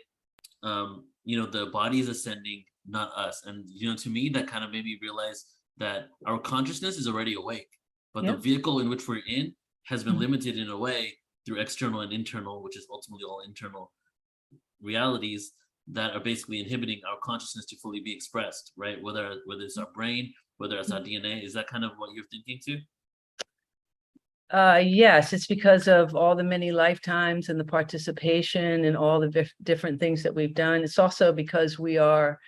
um, you know, the body is ascending, not us. And you know, to me, that kind of made me realize that our consciousness is already awake, but the vehicle in which we're in has been Mhm. limited in a way through external and internal, which is ultimately all internal realities that are basically inhibiting our consciousness to fully be expressed, right? Whether whether it's our brain, whether it's our DNA, is that kind of what you're thinking too? Uh, yes, it's because of all the many lifetimes and the participation and all the dif- different things that we've done. It's also because we are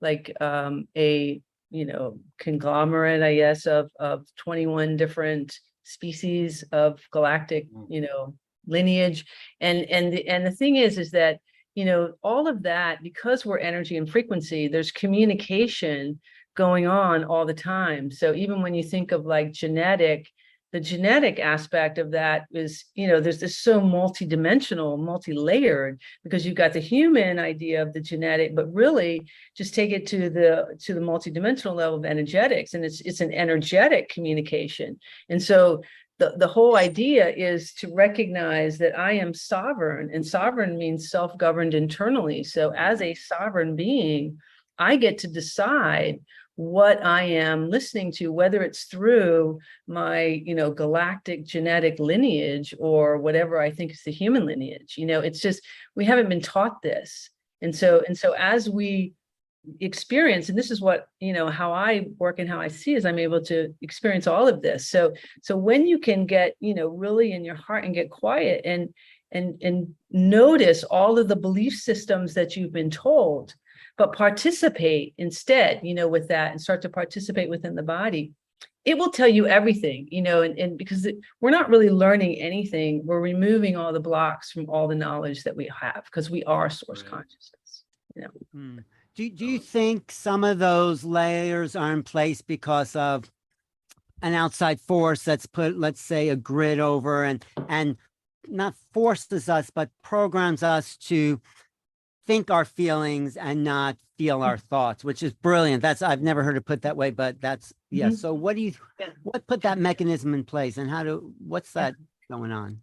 like um, a, you know, conglomerate, I guess, of of 21 different species of galactic, Mm. you know, lineage. And and the and the thing is, is that you know all of that because we're energy and frequency. There's communication going on all the time. So even when you think of like genetic the genetic aspect of that is, you know, there's this so multidimensional, multi-layered, because you've got the human idea of the genetic, but really just take it to the to the multidimensional level of energetics, and it's it's an energetic communication. And so the, the whole idea is to recognize that I am sovereign, and sovereign means self-governed internally. So as a sovereign being, I get to decide what I am listening to, whether it's through my, you know, galactic genetic lineage or whatever I think is the human lineage. You know, it's just we haven't been taught this. And so, and so as we experience, and this is what, you know, how I work and how I see is I'm able to experience all of this. So, so when you can get, you know, really in your heart and get quiet and and and notice all of the belief systems that you've been told but participate instead, you know, with that and start to participate within the body, it will tell you everything, you know, and, and because it, we're not really learning anything, we're removing all the blocks from all the knowledge that we have because we are source Right. consciousness. Hmm. Do, do you think some of those layers are in place because of an outside force that's put, let's say, a grid over and and not forces us, but programs us to think our feelings and not feel our thoughts, which is brilliant. That's I've never heard it put that way, but that's yeah. Mhm. So what do you what put that mechanism in place and how do what's that going on?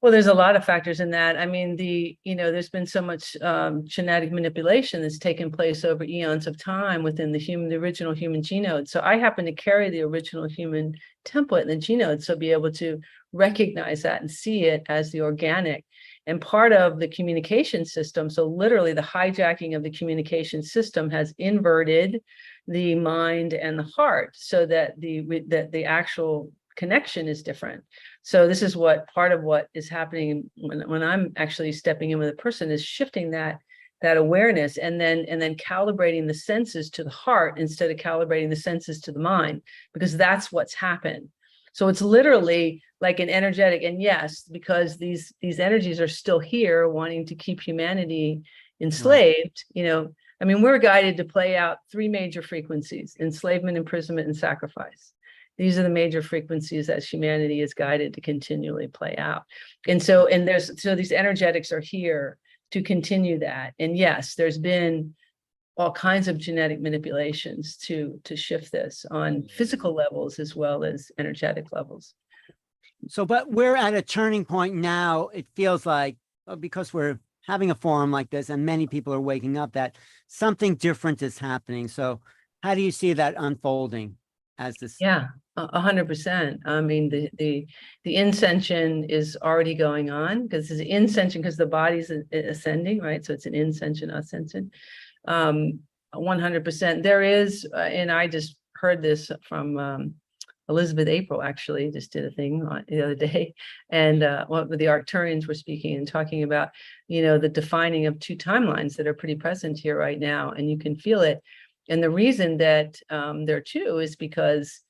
Well, there's a lot of factors in that. I mean, the, you know, there's been so much um, genetic manipulation that's taken place over eons of time within the human, the original human genome. So I happen to carry the original human template in the genome, so be able to recognize that and see it as the organic and part of the communication system. So literally the hijacking of the communication system has inverted the mind and the heart so that the that the actual connection is different. So this is what part of what is happening when, when I'm actually stepping in with a person is shifting that that awareness and then and then calibrating the senses to the heart instead of calibrating the senses to the mind because that's what's happened. So it's literally like an energetic and yes because these these energies are still here wanting to keep humanity enslaved, you know, I mean we're guided to play out three major frequencies, enslavement, imprisonment and sacrifice these are the major frequencies that humanity is guided to continually play out. And so, and there's, so these energetics are here to continue that. And yes, there's been all kinds of genetic manipulations to, to shift this on physical levels as well as energetic levels. So, but we're at a turning point now. It feels like uh, because we're having a forum like this and many people are waking up that something different is happening. So how do you see that unfolding as this? Yeah, a hundred percent. I mean, the, the, the incension is already going on because it's incension because the body's ascending, right? So it's an incension, ascension. Um, one hundred percent. There is, uh, and I just heard this from, um, Elizabeth April actually just did a thing on the other day. And, uh, what the Arcturians were speaking and talking about, you know, the defining of two timelines that are pretty present here right now, and you can feel it. And the reason that, um, there are two is because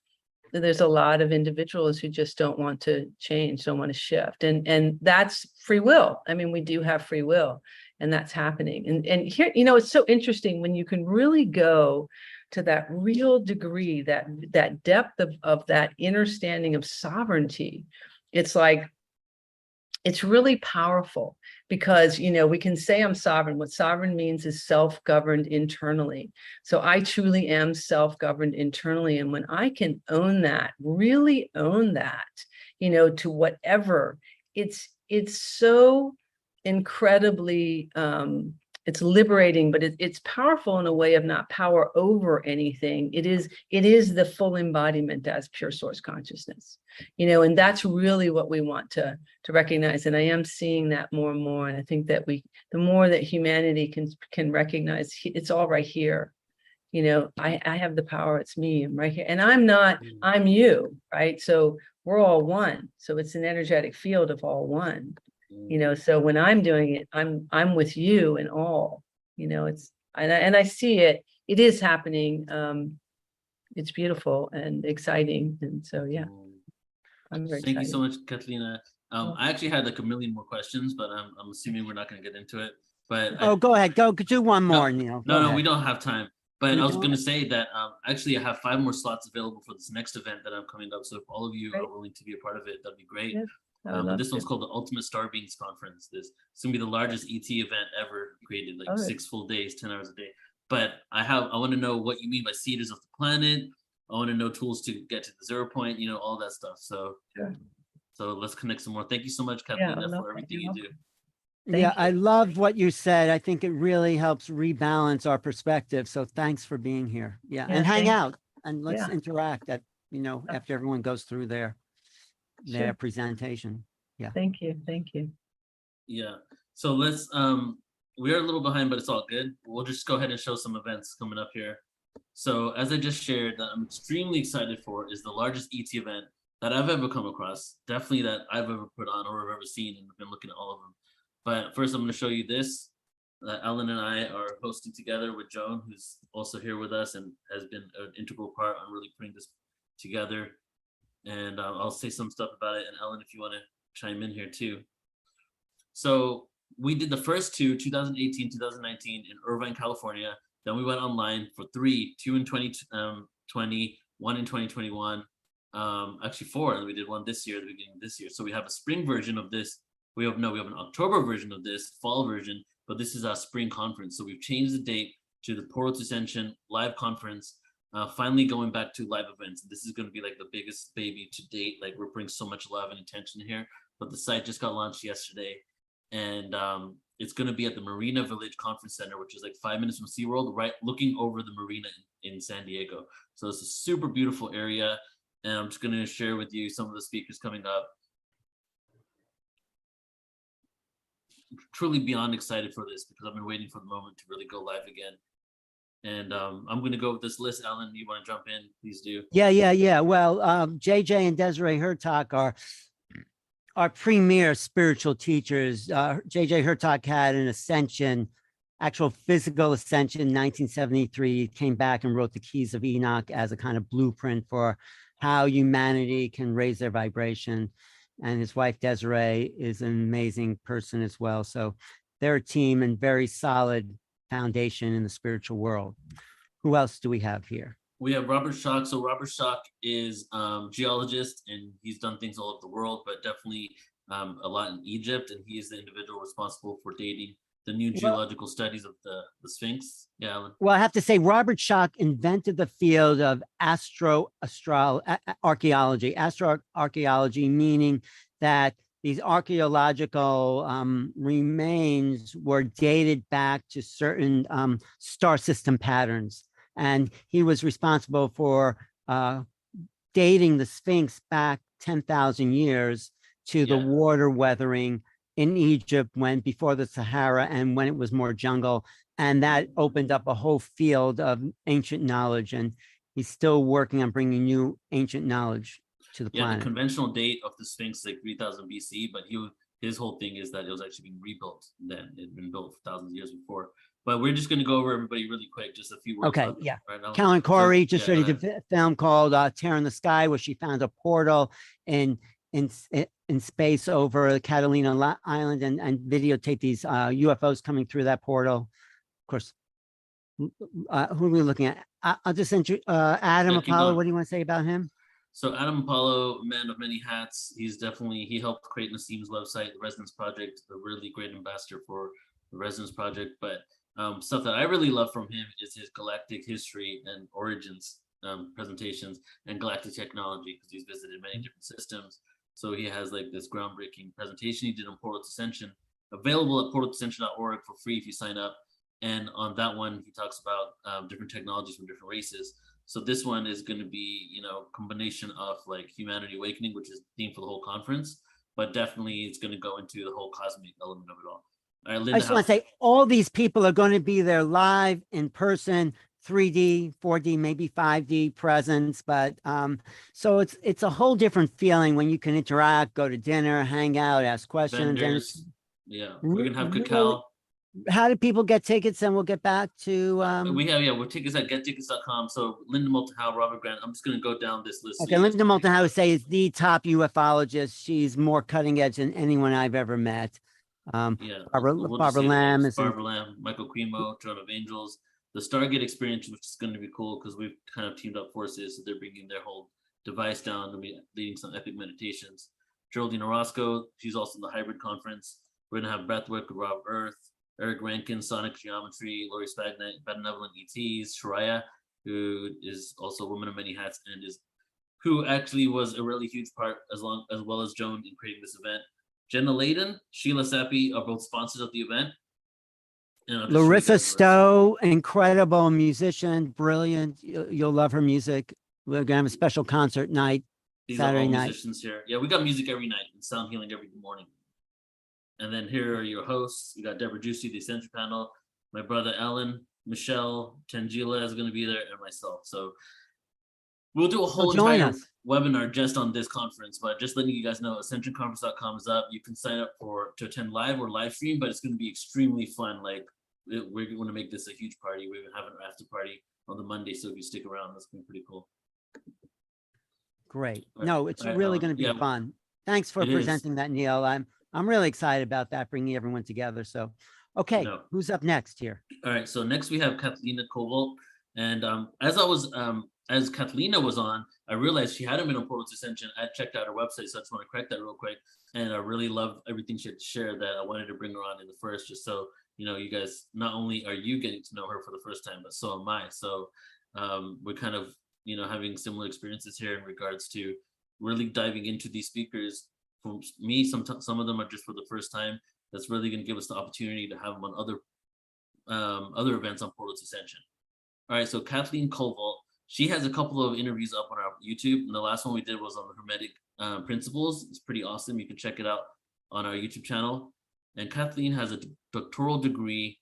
there's a lot of individuals who just don't want to change, don't want to shift. And and that's free will. I mean, we do have free will and that's happening. And and here, you know, it's so interesting when you can really go to that real degree, that that depth of, of that understanding of sovereignty. It's like it's really powerful because you know we can say i'm sovereign. What sovereign means is self-governed internally. So i truly am self-governed internally. And when i can own that really own that you know to whatever it's it's so incredibly um it's liberating but it, it's powerful in a way of not power over anything. It is it is the full embodiment as pure source consciousness you know and that's really what we want to to recognize and i am seeing that more and more and i think that we the more that humanity can can recognize it's all right here. You know i i have the power it's me i'm right here and i'm not Mm. i'm you right? So we're all one so it's an energetic field of all one you know so when i'm doing it i'm i'm with you and all you know it's and I, and I see it it is happening um it's beautiful and exciting and so yeah i'm very Thank you so much, Catalina. Um, I actually had like a million more questions, but I'm, I'm assuming we're not gonna get into it. But I- Oh, go ahead. Go do one more, Neil. no, Go no, we ahead. don't have time. But You I was don't? gonna say that, um, actually I have five more slots available for this next event that I'm coming up. So if all of you are willing to be a part of it, that'd be great. Yeah, I would Um, love this one's to. called the Ultimate Star Beings Conference. This it's gonna be the largest ET event ever created, like Love it. six full days, ten hours a day. But I have I want to know what you mean by seeders of the planet. I want to know tools to get to the zero point, you know, all that stuff. So Sure. so let's connect some more. Thank you so much, Yeah, I Catalina, love for everything You're you do. Thank Yeah, I you. loved what you said. I think it really helps rebalance our perspective. So thanks for being here. Yeah, Yeah, and hang thank- out and let's Yeah. interact at, you know, after everyone goes through their their Sure. presentation. thank you thank you Yeah. So let's um we are a little behind, but it's all good. We'll just go ahead and show some events coming up here. So as I just shared, that I'm extremely excited for is the largest ET event that I've ever come across. Definitely that I've ever put on or have ever seen, and I've been looking at all of them. But first, I'm going to show you this. That Ellen and I are hosting together with Joan, who's also here with us and has been an integral part on really putting this together. And uh, I'll say some stuff about it. And Ellen, if you want to chime in here too. So we did the first two, 2018, 2019 in Irvine, California. Then we went online for three, two in 2020, one in 2021. Um, actually four, and we did one this year, the beginning of this year. So we have a spring version of this. We have no, we have an October version of this, fall version, but this is our spring conference. So we've changed the date to the Portal Ascension live conference. Uh, finally going back to live events. This is going to be like the biggest baby to date. Like we're bringing so much love and attention here but the site just got launched yesterday, and um, it's going to be at the Marina Village Conference Center, which is like five minutes from SeaWorld, right looking over the marina in, in San Diego. So it's a super beautiful area, and I'm just going to share with you some of the speakers coming up. Truly beyond excited for this because I've been waiting for the moment to really go live again. And um, I'm going to go with this list. Ellen, you want to jump in? Please do. Yeah, yeah, yeah. Well, um, JJ and Desiree Hurtak are our premier spiritual teachers. Uh, JJ Hurtak had an ascension, actual physical ascension in 1973. He came back and wrote the Keys of Enoch as a kind of blueprint for how humanity can raise their vibration. And his wife Desiree is an amazing person as well. So they're a team and very solid foundation in the spiritual world. Who else do we have here? We have Robert Schoch. So Robert Schoch is um, geologist and he's done things all over the world, but definitely um, a lot in Egypt. And he is the individual responsible for dating the new Well- geological studies of the, the Sphinx. Yeah, Alan. Well, I have to say, Robert Schoch invented the field of astro astral a- a- archaeology, astro archaeology, meaning that these archaeological um, remains were dated back to certain um, star system patterns. And he was responsible for uh, dating the Sphinx back 10,000 years to the water weathering in Egypt when before the Sahara and when it was more jungle. And that opened up a whole field of ancient knowledge. And he's still working on bringing new ancient knowledge to the Yeah, the conventional date of the Sphinx like 3000 BC, but he his whole thing is that it was actually being rebuilt then. It had been built thousands of years before. But we're just going to go over everybody really quick, just a few words. okay yeah right, So, Corey just yeah, ready to film called uh, Tear in the Sky, where she found a portal in in in space over Catalina Island and and videotape these uh, UFOs coming through that portal. Of course, uh, who are we looking at? I, I'll just intro uh, Adam Yeah, Apollo. What do you want to say about him? So Adam Apollo, man of many hats, he's definitely he helped create Nassim's website, the Resonance Project, a really great ambassador for the Resonance Project. But um, stuff that I really love from him is his galactic history and origins um, presentations and galactic technology because he's visited many different systems. So he has like this groundbreaking presentation he did on Portal Ascension, available at portaltoascension.org for free if you sign up. And on that one, he talks about um, different technologies from different races. So this one is going to be, you know, combination of like humanity awakening, which is the theme for the whole conference, but definitely it's going to go into the whole cosmic element of it all. All right, Linda, I just want to say all these people are going to be there live in person, 3D, 4D, maybe 5D presence. But um, so it's it's a whole different feeling when you can interact, go to dinner, hang out, ask questions. And yeah, we're gonna have cacao. How do people get tickets? And we'll get back to um, we have yeah, we're tickets at gettickets.com. So Linda Moulton Howe, Robert Grant. I'm just gonna go down this list. Okay, Linda Moulton, I say, is the top ufologist. She's more cutting edge than anyone I've ever met. Um, Yeah, Barbara- Barbara Lamb is Barbara Lamb, Michael Quimo, John of Angels, the Stargate experience, which is going to be cool because we've kind of teamed up forces. So they're bringing their whole device down and be leading some epic meditations. Geraldine Orozco, she's also in the hybrid conference. We're going to have breathwork with Rob Earth, Eric Rankin, Sonic Geometry, Lori Spagna, Benevolent ETs, Shariah, who is also a woman of many hats and is who actually was a really huge part as long as well as Joan in creating this event. Jenna Layden, Sheila Seppi are both sponsors of the event. And I'll just show you Larissa guys the rest. Stowe, incredible musician, brilliant. You- You'll love her music. We're gonna have a special concert night. These are Saturday all night. musicians here. Yeah, we got music every night and sound healing every morning. And then here are your hosts. You got Deborah Juicy, the Essential Panel, my brother Ellen, Michelle, Tangila is going to be there, and myself. So we'll do a whole join entire us. webinar just on this conference. But just letting you guys know, ascensionconference.com is up. You can sign up for to attend live or live stream, but it's going to be extremely fun. Like it- we're going to make this a huge party. We're going to have an after party on the Monday, so if you stick around, that's going to be pretty cool. Great. Right, No, it's all right, really Ellen. gonna be Yeah. fun. Thanks for It is. presenting that, Neil. I'm, I'm really excited about that, bringing everyone together. So, okay, who's up next here? All right, so next we have Kathlina Cobalt, and um, as I was um, as Kathlina was on, I realized she hadn't been on Portal to Ascension. I checked out her website, so I just want to correct that real quick. And I really love everything she had to share. That I wanted to bring her on in the first, just so you know, you guys. Not only are you getting to know her for the first time, but so am I. So um, we're kind of you know having similar experiences here in regards to really diving into these speakers me, some some of them are just for the first time. That's really going to give us the opportunity to have them on other um, other events on Portal Ascension. All right, so Kathleen Koval, she has a couple of interviews up on our YouTube, and the last one we did was on the Hermetic uh, principles. It's pretty awesome. You can check it out on our YouTube channel. And Kathleen has a doctoral degree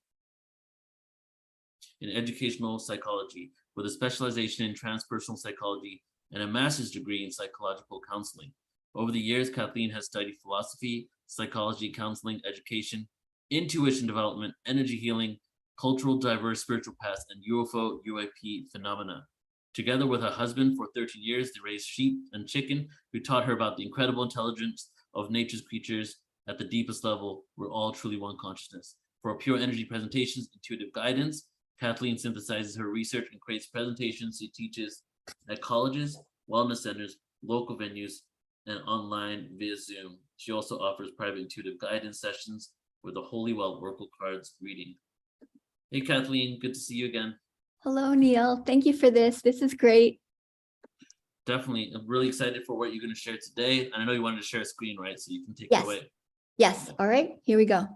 in educational psychology with a specialization in transpersonal psychology and a master's degree in psychological counseling. Over the years, Kathleen has studied philosophy, psychology, counseling, education, intuition development, energy healing, cultural diverse spiritual paths, and UFO UAP phenomena. Together with her husband for 13 years, they raised sheep and chicken, who taught her about the incredible intelligence of nature's creatures at the deepest level. We're all truly one consciousness. For pure energy presentations, intuitive guidance, Kathleen synthesizes her research and creates presentations she teaches at colleges, wellness centers, local venues, and online via Zoom. She also offers private intuitive guidance sessions with the Holy Well Oracle cards reading. Hey Kathleen, good to see you again. Hello, Neil. Thank you for this. This is great. Definitely, I'm really excited for what you're going to share today. And I know you wanted to share a screen, right? So you can take Yes. it away. Yes. All right. Here we go.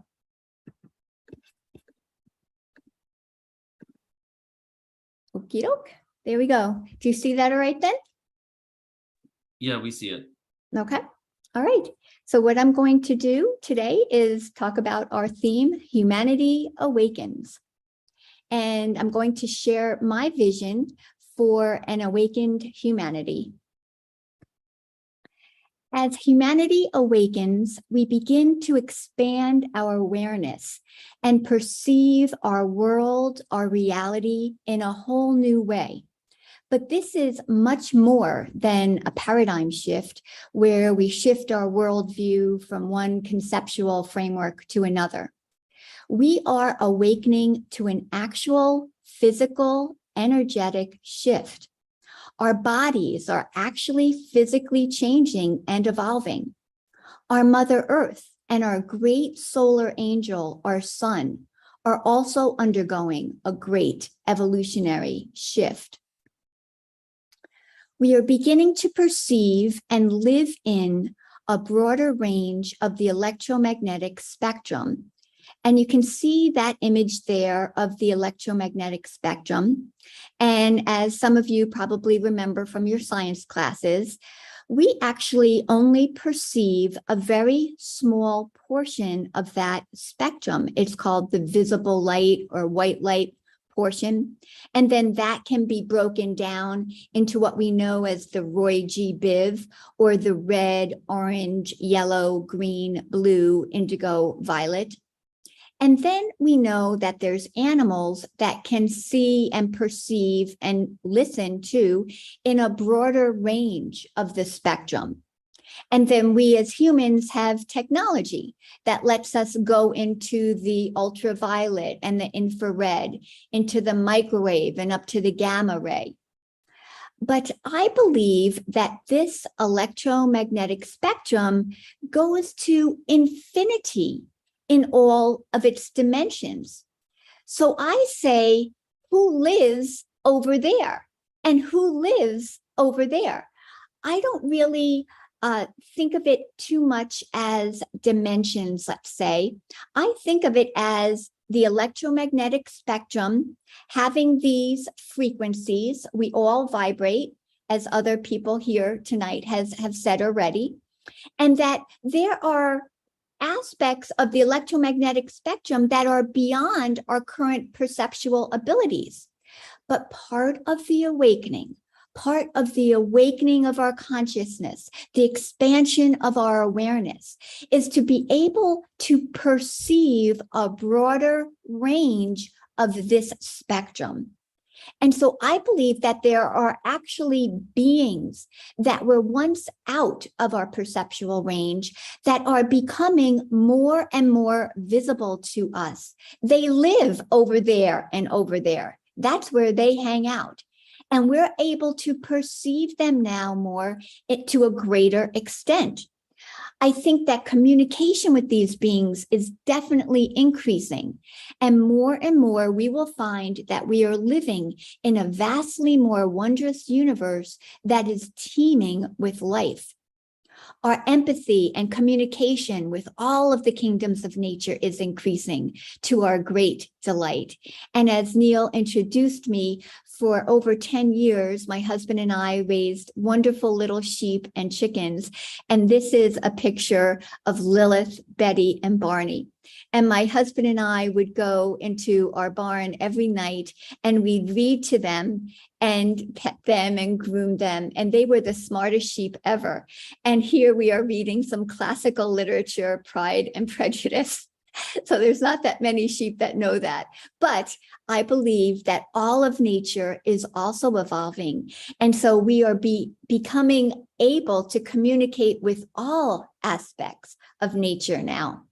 Okey doke. There we go. Do you see that all right then? Yeah, we see it. Okay. All right. So what I'm going to do today is talk about our theme, Humanity Awakens. And I'm going to share my vision for an awakened humanity. As humanity awakens, we begin to expand our awareness and perceive our world, our reality in a whole new way. But this is much more than a paradigm shift where we shift our worldview from one conceptual framework to another. We are awakening to an actual physical, energetic shift. Our bodies are actually physically changing and evolving. Our Mother Earth and our great solar angel, our sun, are also undergoing a great evolutionary shift we are beginning to perceive and live in a broader range of the electromagnetic spectrum. And you can see that image there of the electromagnetic spectrum. And as some of you probably remember from your science classes, we actually only perceive a very small portion of that spectrum. It's called the visible light or white light portion. And then that can be broken down into what we know as the Roy G. Biv or the red, orange, yellow, green, blue, indigo, violet. And then we know that there's animals that can see and perceive and listen to in a broader range of the spectrum. And then we as humans have technology that lets us go into the ultraviolet and the infrared, into the microwave and up to the gamma ray. But I believe that this electromagnetic spectrum goes to infinity in all of its dimensions. So I say, who lives over there? And who lives over there? I don't really uh, think of it too much as dimensions, let's say. I think of it as the electromagnetic spectrum having these frequencies. We all vibrate, as other people here tonight has have said already, and that there are aspects of the electromagnetic spectrum that are beyond our current perceptual abilities. But part of the awakening, part of the awakening of our consciousness, the expansion of our awareness, is to be able to perceive a broader range of this spectrum. And so I believe that there are actually beings that were once out of our perceptual range that are becoming more and more visible to us. They live over there and over there. That's where they hang out and we're able to perceive them now more it, to a greater extent. I think that communication with these beings is definitely increasing. And more and more, we will find that we are living in a vastly more wondrous universe that is teeming with life. Our empathy and communication with all of the kingdoms of nature is increasing to our great delight. And as Neil introduced me, for over 10 years, my husband and I raised wonderful little sheep and chickens. And this is a picture of Lilith, Betty, and Barney. And my husband and I would go into our barn every night and we'd read to them and pet them and groom them. And they were the smartest sheep ever. And here we are reading some classical literature, Pride and Prejudice. So there's not that many sheep that know that. But I believe that all of nature is also evolving. And so we are be, becoming able to communicate with all aspects of nature now.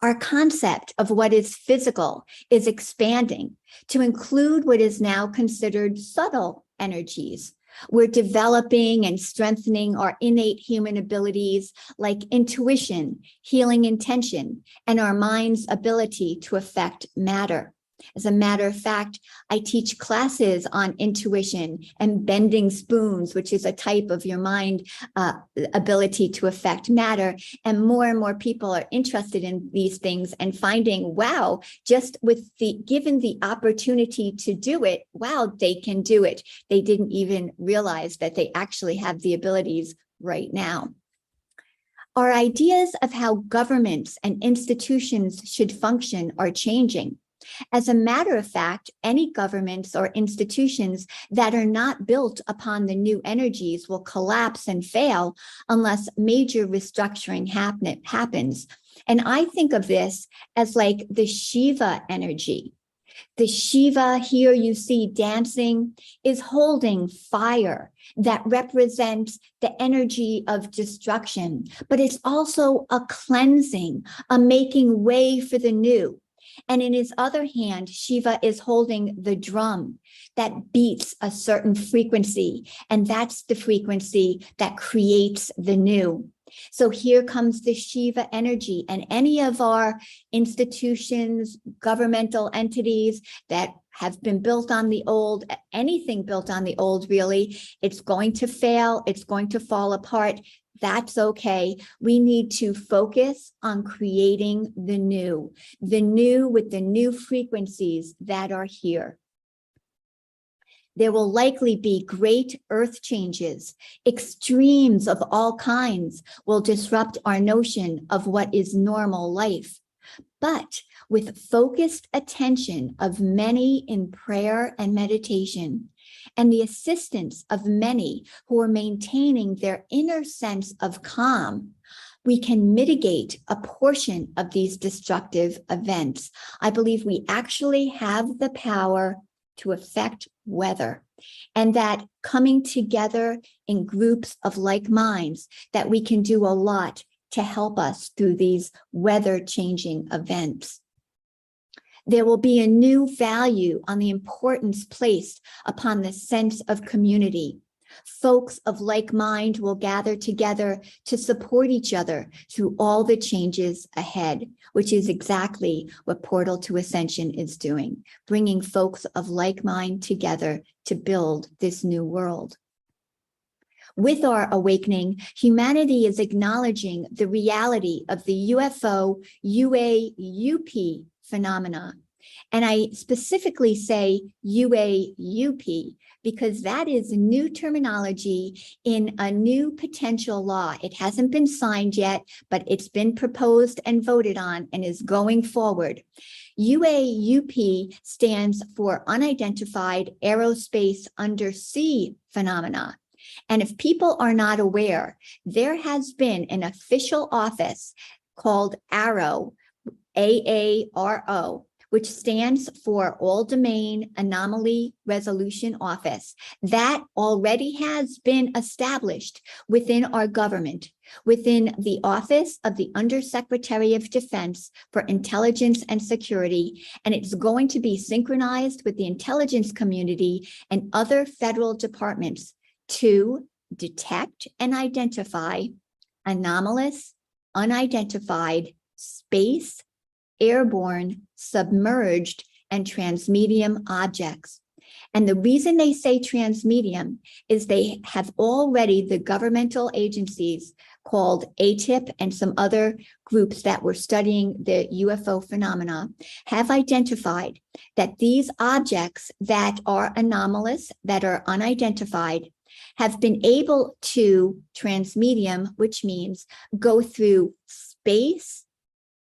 Our concept of what is physical is expanding to include what is now considered subtle energies. We're developing and strengthening our innate human abilities like intuition, healing intention, and our mind's ability to affect matter. As a matter of fact, I teach classes on intuition and bending spoons, which is a type of your mind uh, ability to affect matter. And more and more people are interested in these things and finding, wow, just with the given the opportunity to do it, wow, they can do it. They didn't even realize that they actually have the abilities right now. Our ideas of how governments and institutions should function are changing. As a matter of fact, any governments or institutions that are not built upon the new energies will collapse and fail unless major restructuring happen, happens. And I think of this as like the Shiva energy. The Shiva here you see dancing is holding fire that represents the energy of destruction, but it's also a cleansing, a making way for the new. And in his other hand, Shiva is holding the drum that beats a certain frequency. And that's the frequency that creates the new. So here comes the Shiva energy, and any of our institutions, governmental entities that have been built on the old, anything built on the old, really, it's going to fail, it's going to fall apart. That's okay. We need to focus on creating the new, the new with the new frequencies that are here. There will likely be great earth changes. Extremes of all kinds will disrupt our notion of what is normal life. But with focused attention of many in prayer and meditation, and the assistance of many who are maintaining their inner sense of calm, we can mitigate a portion of these destructive events. I believe we actually have the power to affect weather and that coming together in groups of like minds that we can do a lot to help us through these weather changing events. There will be a new value on the importance placed upon the sense of community. Folks of like mind will gather together to support each other through all the changes ahead, which is exactly what Portal to Ascension is doing, bringing folks of like mind together to build this new world. With our awakening, humanity is acknowledging the reality of the UFO UAUP phenomena. And I specifically say UAUP because that is new terminology in a new potential law. It hasn't been signed yet, but it's been proposed and voted on and is going forward. UAUP stands for Unidentified Aerospace Undersea Phenomena. And if people are not aware, there has been an official office called AARO, A-A-R-O, which stands for All Domain Anomaly Resolution Office. That already has been established within our government, within the Office of the Undersecretary of Defense for Intelligence and Security, and it's going to be synchronized with the intelligence community and other federal departments to detect and identify anomalous, unidentified space, airborne, submerged, and transmedium objects. And the reason they say transmedium is they have already, the governmental agencies called ATIP and some other groups that were studying the UFO phenomena have identified that these objects that are anomalous, that are unidentified, have been able to transmedium, which means go through space,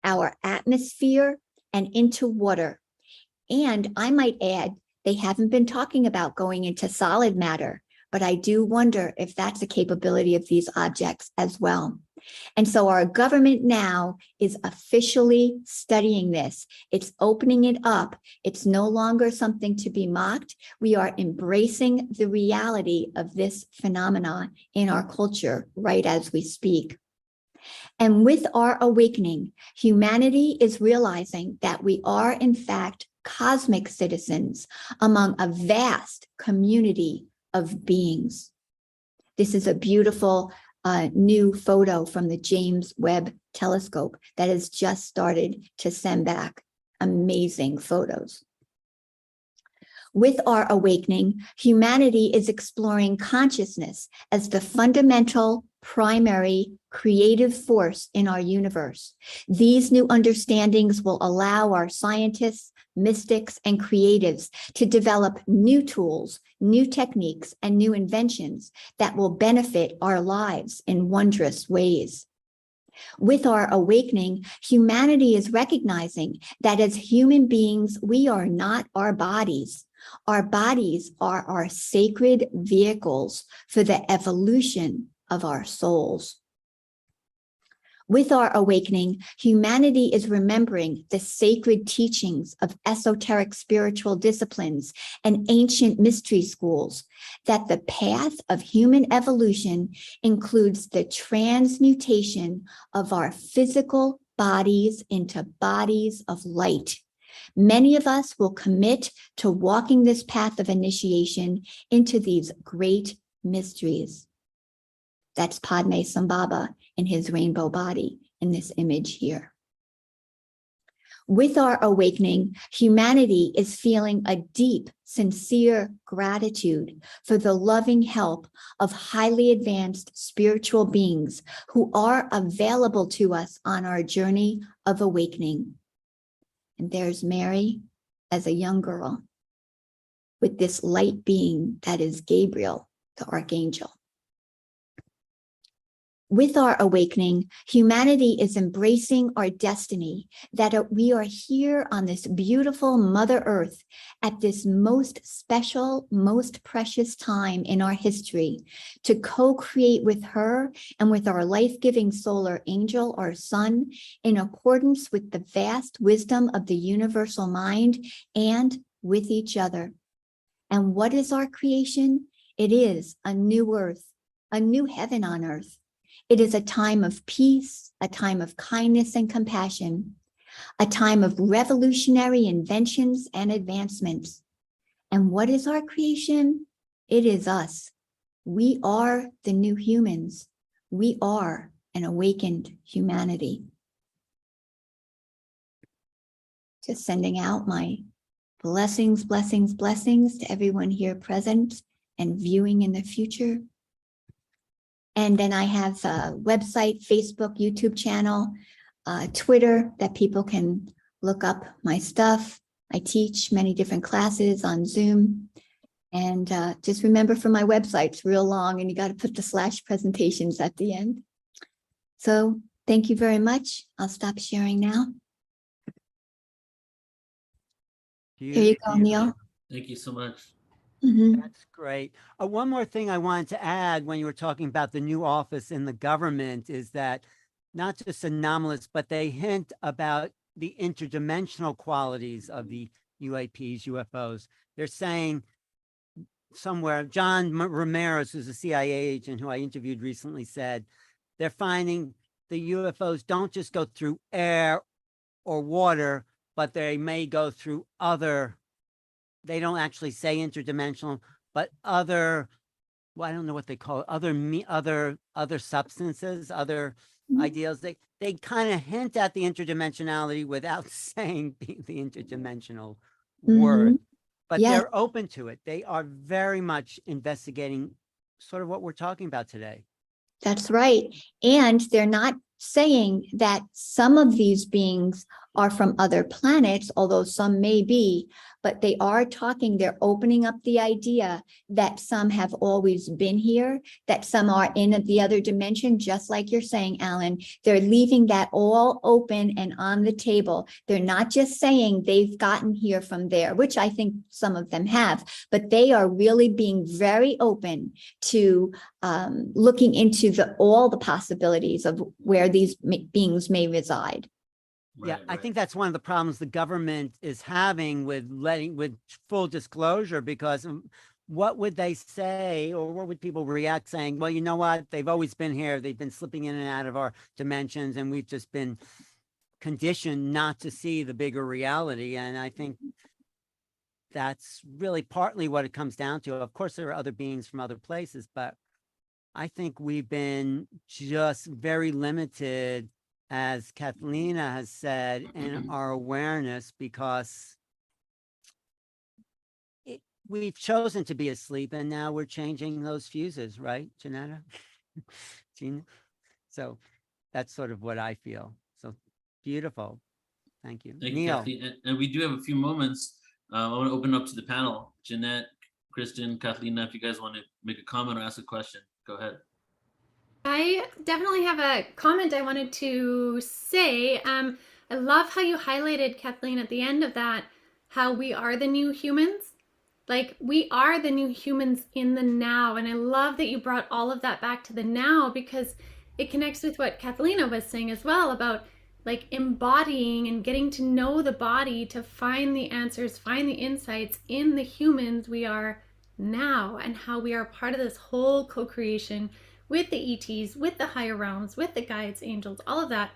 our atmosphere, and into water. And I might add, they haven't been talking about going into solid matter, but I do wonder if that's a capability of these objects as well. And so our government now is officially studying this. It's opening it up. It's no longer something to be mocked. We are embracing the reality of this phenomenon in our culture right as we speak. And with our awakening, humanity is realizing that we are, in fact, cosmic citizens among a vast community of beings. This is a beautiful uh, new photo from the James Webb Telescope that has just started to send back amazing photos. With our awakening, humanity is exploring consciousness as the fundamental, primary, creative force in our universe. These new understandings will allow our scientists, mystics, and creatives to develop new tools, new techniques, and new inventions that will benefit our lives in wondrous ways. With our awakening, humanity is recognizing that as human beings, we are not our bodies. Our bodies are our sacred vehicles for the evolution of our souls. With our awakening, humanity is remembering the sacred teachings of esoteric spiritual disciplines and ancient mystery schools, that the path of human evolution includes the transmutation of our physical bodies into bodies of light. Many of us will commit to walking this path of initiation into these great mysteries. That's Padmasambhava in his rainbow body in this image here. With our awakening, humanity is feeling a deep, sincere gratitude for the loving help of highly advanced spiritual beings who are available to us on our journey of awakening. And there's Mary as a young girl with this light being that is Gabriel, the archangel. With our awakening, humanity is embracing our destiny that we are here on this beautiful Mother Earth at this most special, most precious time in our history to co create with her and with our life giving solar angel, our sun, in accordance with the vast wisdom of the universal mind and with each other. And what is our creation? It is a new earth, a new heaven on earth. It is a time of peace, a time of kindness and compassion, a time of revolutionary inventions and advancements. And what is our creation? It is us. We are the new humans. We are an awakened humanity. Just sending out my blessings, blessings, blessings to everyone here present and viewing in the future. And then I have a website, Facebook, YouTube channel, uh, Twitter that people can look up my stuff. I teach many different classes on Zoom. And uh, just remember for my website, it's real long and you got to put the slash presentations at the end. So thank you very much. I'll stop sharing now. Here you go, Neil. Thank you so much. Mhm. That's great. Uh, one more thing I wanted to add when you were talking about the new office in the government is that not just anomalous, but they hint about the interdimensional qualities of the UAPs, UFOs. They're saying somewhere, John Ramirez, who's a CIA agent who I interviewed recently, said they're finding the UFOs don't just go through air or water, but they may go through other they don't actually say interdimensional, but other, well, I don't know what they call it, other me, other, other substances, other Mhm. ideals. They, they kind of hint at the interdimensionality without saying the, the interdimensional word. but Yeah. they're open to it. They are very much investigating sort of what we're talking about today. That's right. And they're not saying that some of these beings are from other planets, although some may be, but they are talking, they're opening up the idea that some have always been here, that some are in the other dimension, just like you're saying, Alan. They're leaving that all open and on the table. They're not just saying they've gotten here from there, which I think some of them have, but they are really being very open to um, looking into the all the possibilities of where these beings may reside. Yeah, Right, I think that's one of the problems the government is having with letting, with full disclosure, because what would they say or what would people react saying, well, you know what? They've always been here. They've been slipping in and out of our dimensions and we've just been conditioned not to see the bigger reality. And I think that's really partly what it comes down to. Of course, there are other beings from other places, but I think we've been just very limited as Kathleen has said, in our awareness because it, we've chosen to be asleep and now we're changing those fuses, right, Janetta? Gina? So that's sort of what I feel. So beautiful. Thank you. Thank you, Neil. And, and we do have a few moments. Uh, I want to open up to the panel. Jeanette, Kristen, Kathleen, if you guys want to make a comment or ask a question, go ahead. I definitely have a comment I wanted to say. Um, I love how you highlighted, Kathleen, at the end of that, how we are the new humans. Like, we are the new humans in the now. And I love that you brought all of that back to the now because it connects with what Kathlena was saying as well about like embodying and getting to know the body to find the answers, find the insights in the humans we are now and how we are part of this whole co creation with the ETs, with the higher realms, with the guides, angels, all of that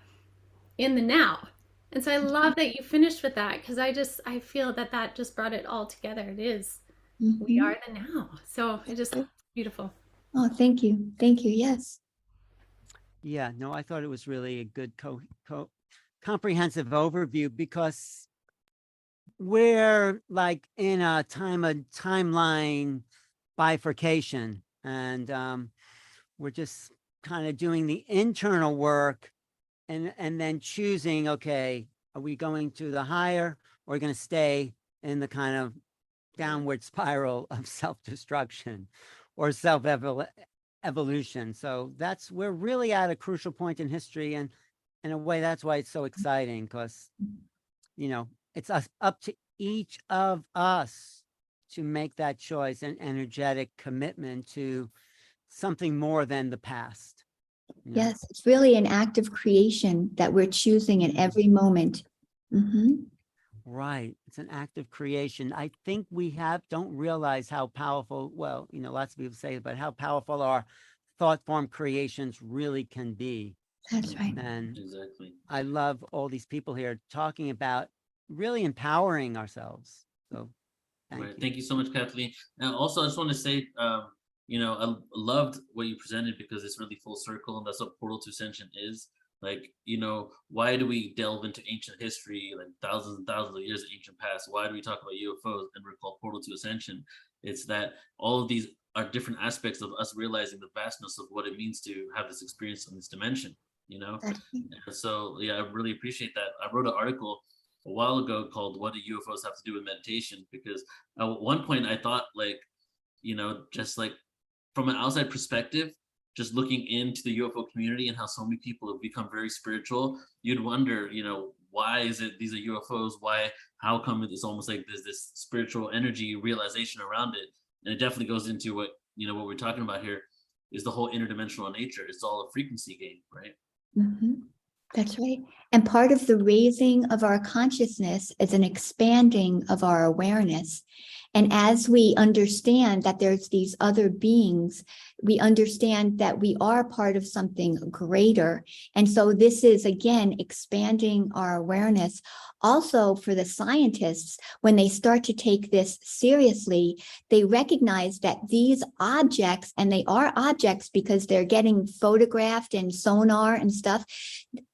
in the now. And so I love that you finished with that because I just I feel that that just brought it all together. It is we Mhm. are the now. So it just beautiful. Oh, thank you. Thank you. Yes. yeah, no, I thought it was really a good co, co, comprehensive overview because we're like in a time of timeline bifurcation and um we're just kind of doing the internal work and and then choosing okay are we going to the higher or we're going to stay in the kind of downward spiral of self-destruction or self evolution? So that's we're really at a crucial point in history and in a way that's why it's so exciting because you know it's us up to each of us to make that choice and energetic commitment to something more than the past you know? Yes. It's really an act of creation that we're choosing in every moment. Mhm. Right. It's an act of creation. I think we have don't realize how powerful, well, you know, lots of people say it, but how powerful our thought form creations really can be. That's right. And Exactly. I love all these people here talking about really empowering ourselves. So thank right. you. Thank you so much, Kathleen. And also, I just want to say, um, you know, I loved what you presented because it's really full circle, and that's what Portal to Ascension is. Like, you know, why do we delve into ancient history, like thousands and thousands of years of ancient past? Why do we talk about UFOs and we're called Portal to Ascension? It's that all of these are different aspects of us realizing the vastness of what it means to have this experience in this dimension. You know, That's right. and so yeah, I really appreciate that. I wrote an article a while ago called "What Do UFOs Have to Do with Meditation?" because at one point I thought like, you know, just like from an outside perspective, just looking into the UFO community and how so many people have become very spiritual, you'd wonder, you know, why is it these are UFOs? Why? How come it's almost like there's this spiritual energy realization around it? And it definitely goes into what you know what we're talking about here is the whole interdimensional nature. It's all a frequency game, right? Mhm. That's right. And part of the raising of our consciousness is an expanding of our awareness. And as we understand that there's these other beings, we understand that we are part of something greater. And so this is again expanding our awareness. Also, for the scientists, when they start to take this seriously, they recognize that these objects, and they are objects because they're getting photographed and sonar and stuff,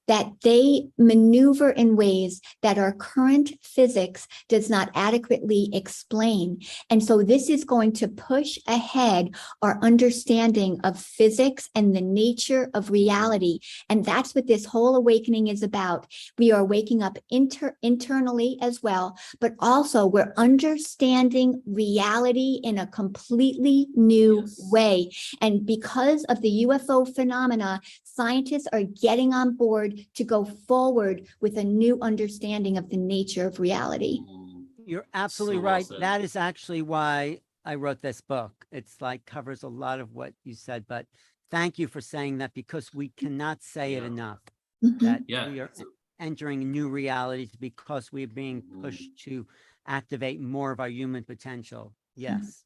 that they maneuver in ways that our current physics does not adequately explain. And so this is going to push ahead our understanding of physics and the nature of reality. And that's what this whole awakening is about. We are waking up inter- internally as well, but also we're understanding reality in a completely new Yes. way. And because of the UFO phenomena, scientists are getting on board to go forward with a new understanding of the nature of reality. Mm, You're absolutely So well right. said. That is actually why I wrote this book. It's like covers a lot of what you said, but thank you for saying that because we cannot say it Yeah. enough Mhm. that Yeah. we are entering new realities because we're being pushed to activate more of our human potential. Yes,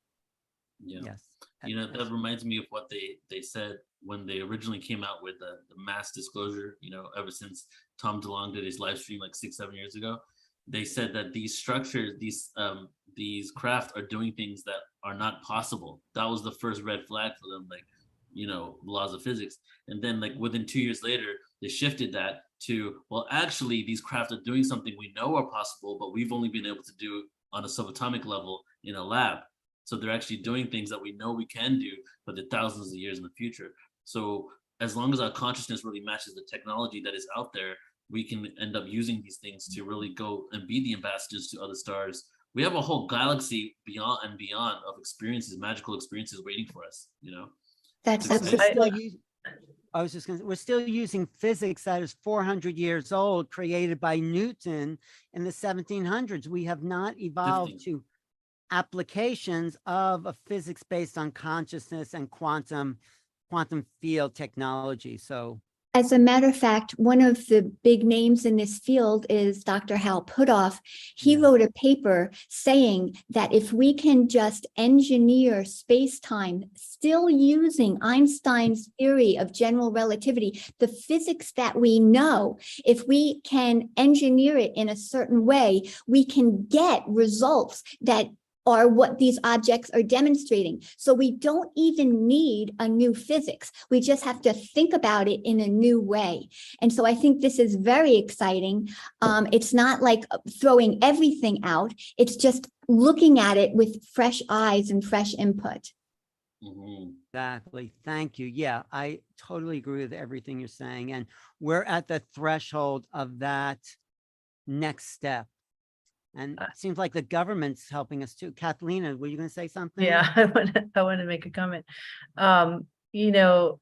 Yeah. yes. You know, that reminds me of what they they said when they originally came out with the, the mass disclosure. You know, ever since Tom DeLonge did his live stream like six, seven years ago, they said that these structures, these um these craft are doing things that are not possible. That was the first red flag for them, like, you know, laws of physics. And then like within two years later, they shifted that to, well, actually, these craft are doing something we know are possible, but we've only been able to do on a subatomic level in a lab. So they're actually doing things that we know we can do, but they're thousands of years in the future. So as long as our consciousness really matches the technology that is out there, we can end up using these things to really go and be the ambassadors to other stars. We have a whole galaxy beyond and beyond of experiences, magical experiences waiting for us, you know? That's But But Exactly. we're absolutely I was just gonna, we're still using physics that is four hundred years old, created by Newton in the seventeen hundreds. We have not evolved 15. to applications of a physics based on consciousness and quantum, quantum field technology. So As a matter of fact, one of the big names in this field is Dr. Hal Puthoff. He wrote a paper saying that if we can just engineer space-time, still using Einstein's theory of general relativity, the physics that we know, if we can engineer it in a certain way, we can get results that are what these objects are demonstrating. So we don't even need a new physics. We just have to think about it in a new way. And so I think this is very exciting. Um, it's not like throwing everything out. It's just looking at it with fresh eyes and fresh input. Mhm. Exactly. Thank you. Yeah, I totally agree with everything you're saying. And we're at the threshold of that next step. And Uh, it seems like the government's helping us too. Kathleen, were you going to say something? Yeah, I want to, I want to make a comment. Um, you know,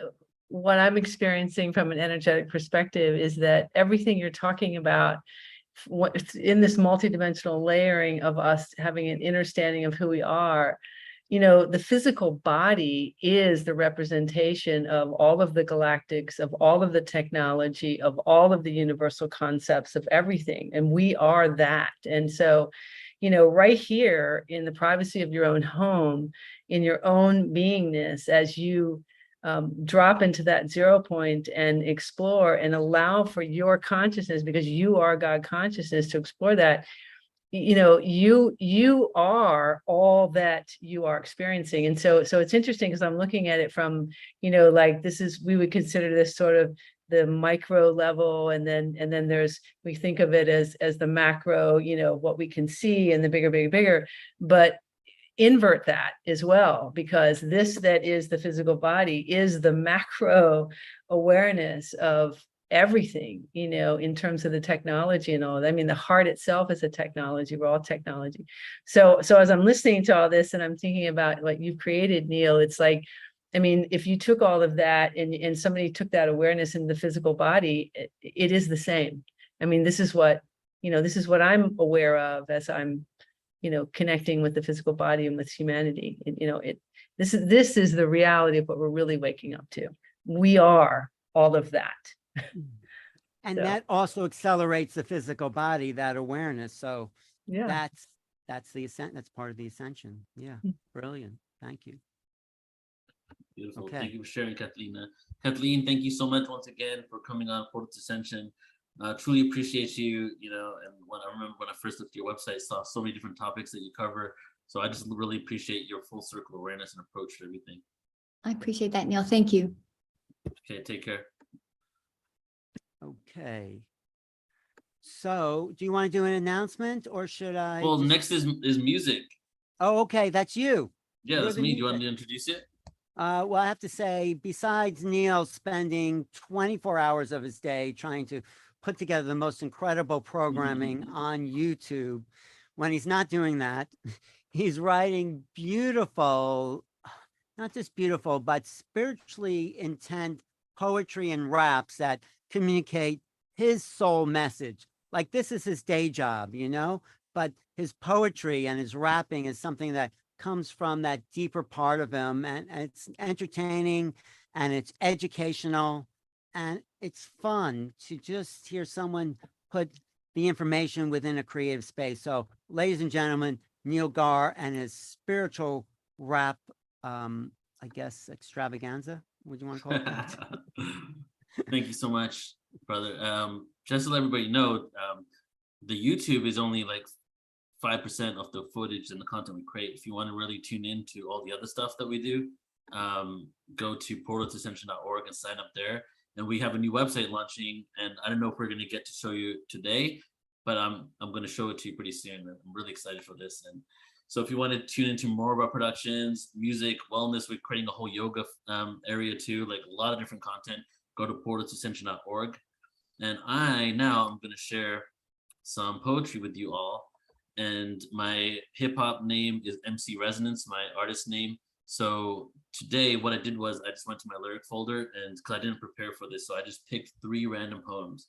uh, what I'm experiencing from an energetic perspective is that everything you're talking about what in this multidimensional layering of us having an understanding of who we are, you know, the physical body is the representation of all of the galactics, of all of the technology, of all of the universal concepts of everything. And we are that. And so, you know, right here in the privacy of your own home, in your own beingness, as you um, drop into that zero point and explore and allow for your consciousness, because you are God consciousness, to explore that. You know, you you are all that you are experiencing, and so so it's interesting because I'm looking at it from you know like this is we would consider this sort of the micro level and then and then there's we think of it as as the macro you know what we can see and the bigger bigger bigger. But invert that as well because this that is the physical body is the macro awareness of everything you know in terms of the technology and all that. i mean the heart itself is a technology we're all technology so so as i'm listening to all this and i'm thinking about what you've created neil it's like I mean, if you took all of that and, and somebody took that awareness in the physical body, it, it is the same. I mean, this is what, you know, this is what I'm aware of as I'm, you know, connecting with the physical body and with humanity. You know, it, this is, this is the reality of what we're really waking up to. We are all of that. And So- that also accelerates the physical body, that awareness. So Yeah. that's, that's the ascent, that's part of the ascension. Yeah, Mm. brilliant. Thank you. Beautiful. Okay. Thank you for sharing, Kathleen. Uh, Kathleen, thank you so much once again for coming on Portal to Ascension. Uh, truly appreciate you. You know, and when I remember when I first looked at your website, saw so many different topics that you cover. So I just really appreciate your full circle awareness and approach to everything. I appreciate that, Neil. Thank you. Okay, take care. Okay. So, do you want to do an announcement or should I? Well, just- next is is music. Oh, okay, that's you. Yeah, You're that's the me. Do you want music. to introduce it? Uh, well, I have to say, besides Neil spending 24 hours of his day trying to put together the most incredible programming on YouTube, when he's not doing that, he's writing beautiful, not just beautiful, but spiritually intent poetry and raps that communicate his soul message. Like this is his day job, you know, but his poetry and his rapping is something that comes from that deeper part of him and, and it's entertaining and it's educational and it's fun to just hear someone put the information within a creative space. So ladies and gentlemen, Neil Gaur and his spiritual rap, um, I guess extravaganza, would you want to call it that? Thank you so much, brother. Um, just to let everybody know, um, the YouTube is only like five percent of the footage and the content we create. If you want to really tune into all the other stuff that we do, um, go to portaltoascension.org and sign up there. And we have a new website launching, and I don't know if we're going to get to show you today, but I'm I'm going to show it to you pretty soon. I'm really excited for this. And so if you want to tune into more of our productions, music, wellness, we're creating a whole yoga um, area too, like a lot of different content. Go to portaltoascension.org. And I now I'm going to share some poetry with you all. And my hip hop name is MC Resonance, my artist name. So today, what I did was I just went to my lyric folder, and because I didn't prepare for this, so I just picked three random poems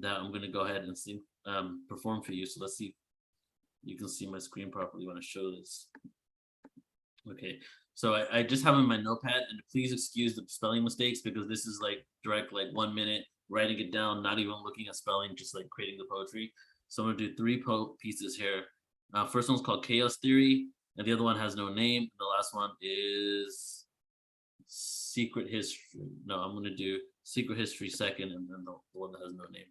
that I'm going to go ahead and sing, um, perform for you. So let's see you can see my screen properly when I show this. Okay, so I, I just have in my notepad, and please excuse the spelling mistakes because this is like direct, like one minute writing it down, not even looking at spelling, just like creating the poetry. So I'm gonna do three po- pieces here. Uh, first one's called Chaos Theory, and the other one has no name. The last one is Secret History. No, I'm gonna do Secret History second, and then the, the one that has no name.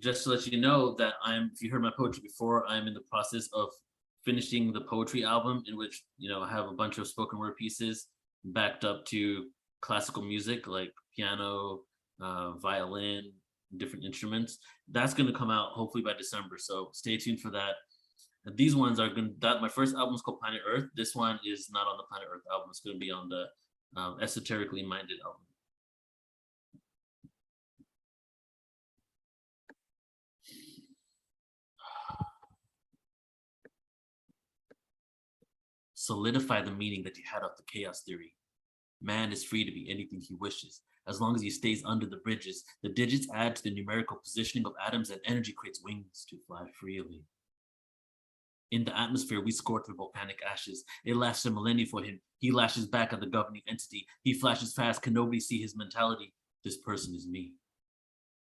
Just to let you know that I'm, if you heard my poetry before, I'm in the process of finishing the poetry album, in which you know I have a bunch of spoken word pieces backed up to classical music like piano, uh, violin, different instruments. That's going to come out hopefully by December. So stay tuned for that. These ones are going to, that my first album is called Planet Earth. This one is not on the Planet Earth album. It's going to be on the um, Esoterically Minded album. Solidify the meaning that you had of the chaos theory. Man is free to be anything he wishes, as long as he stays under the bridges. The digits add to the numerical positioning of atoms, and energy creates wings to fly freely. In the atmosphere, we score through volcanic ashes. It lasts a millennia for him. He lashes back at the governing entity. He flashes fast. Can nobody see his mentality? This person is me.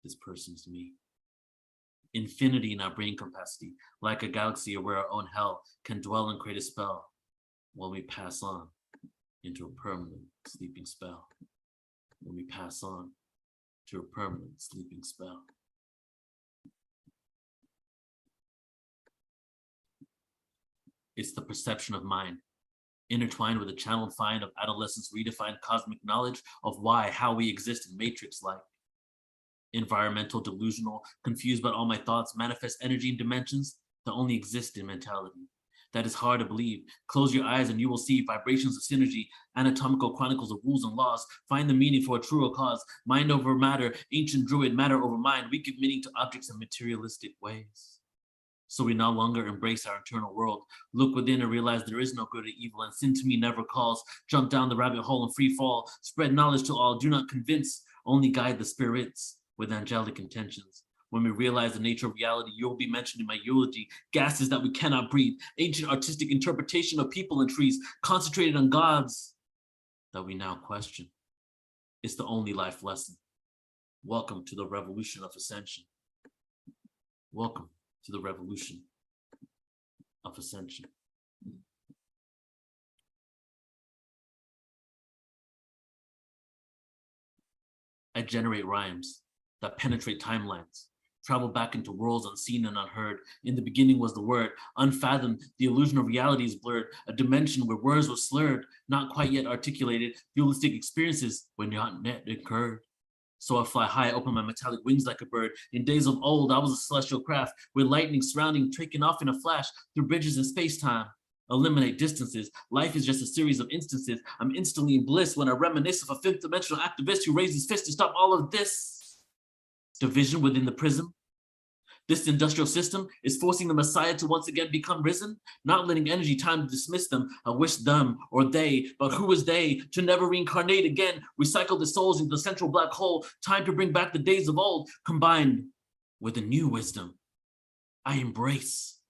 This person is me. Infinity in our brain capacity, like a galaxy where our own hell can dwell and create a spell while we pass on into a permanent sleeping spell. When we pass on to a permanent sleeping spell. It's the perception of mind, intertwined with a channeled find of adolescence redefined cosmic knowledge of why, how we exist in matrix like. Environmental, delusional, confused by all my thoughts, manifest energy and dimensions that only exist in mentality that is hard to believe. Close your eyes and you will see vibrations of synergy, anatomical chronicles of rules and laws. Find the meaning for a truer cause. Mind over matter, ancient druid, matter over mind. We give meaning to objects in materialistic ways. So we no longer embrace our internal world. Look within and realize there is no good or evil, and sin to me never calls. Jump down the rabbit hole and free fall. Spread knowledge to all. Do not convince, only guide the spirits with angelic intentions. When we realize the nature of reality, you will be mentioned in my eulogy. Gases that we cannot breathe, ancient artistic interpretation of people and trees, concentrated on gods that we now question. It's the only life lesson. Welcome to the revolution of ascension. Welcome to the revolution of ascension. I generate rhymes that penetrate timelines travel back into worlds unseen and unheard. In the beginning was the word, unfathomed, the illusion of reality is blurred, a dimension where words were slurred, not quite yet articulated, dualistic experiences were not yet occurred. So I fly high, open my metallic wings like a bird. In days of old, I was a celestial craft with lightning surrounding, taking off in a flash through bridges in space-time. Eliminate distances. Life is just a series of instances. I'm instantly in bliss when I reminisce of a fifth dimensional activist who raised his fist to stop all of this division within the prism. This industrial system is forcing the Messiah to once again become risen, not letting energy time to dismiss them. I wish them or they, but who is they to never reincarnate again? Recycle the souls into the central black hole. Time to bring back the days of old, combined with a new wisdom. I embrace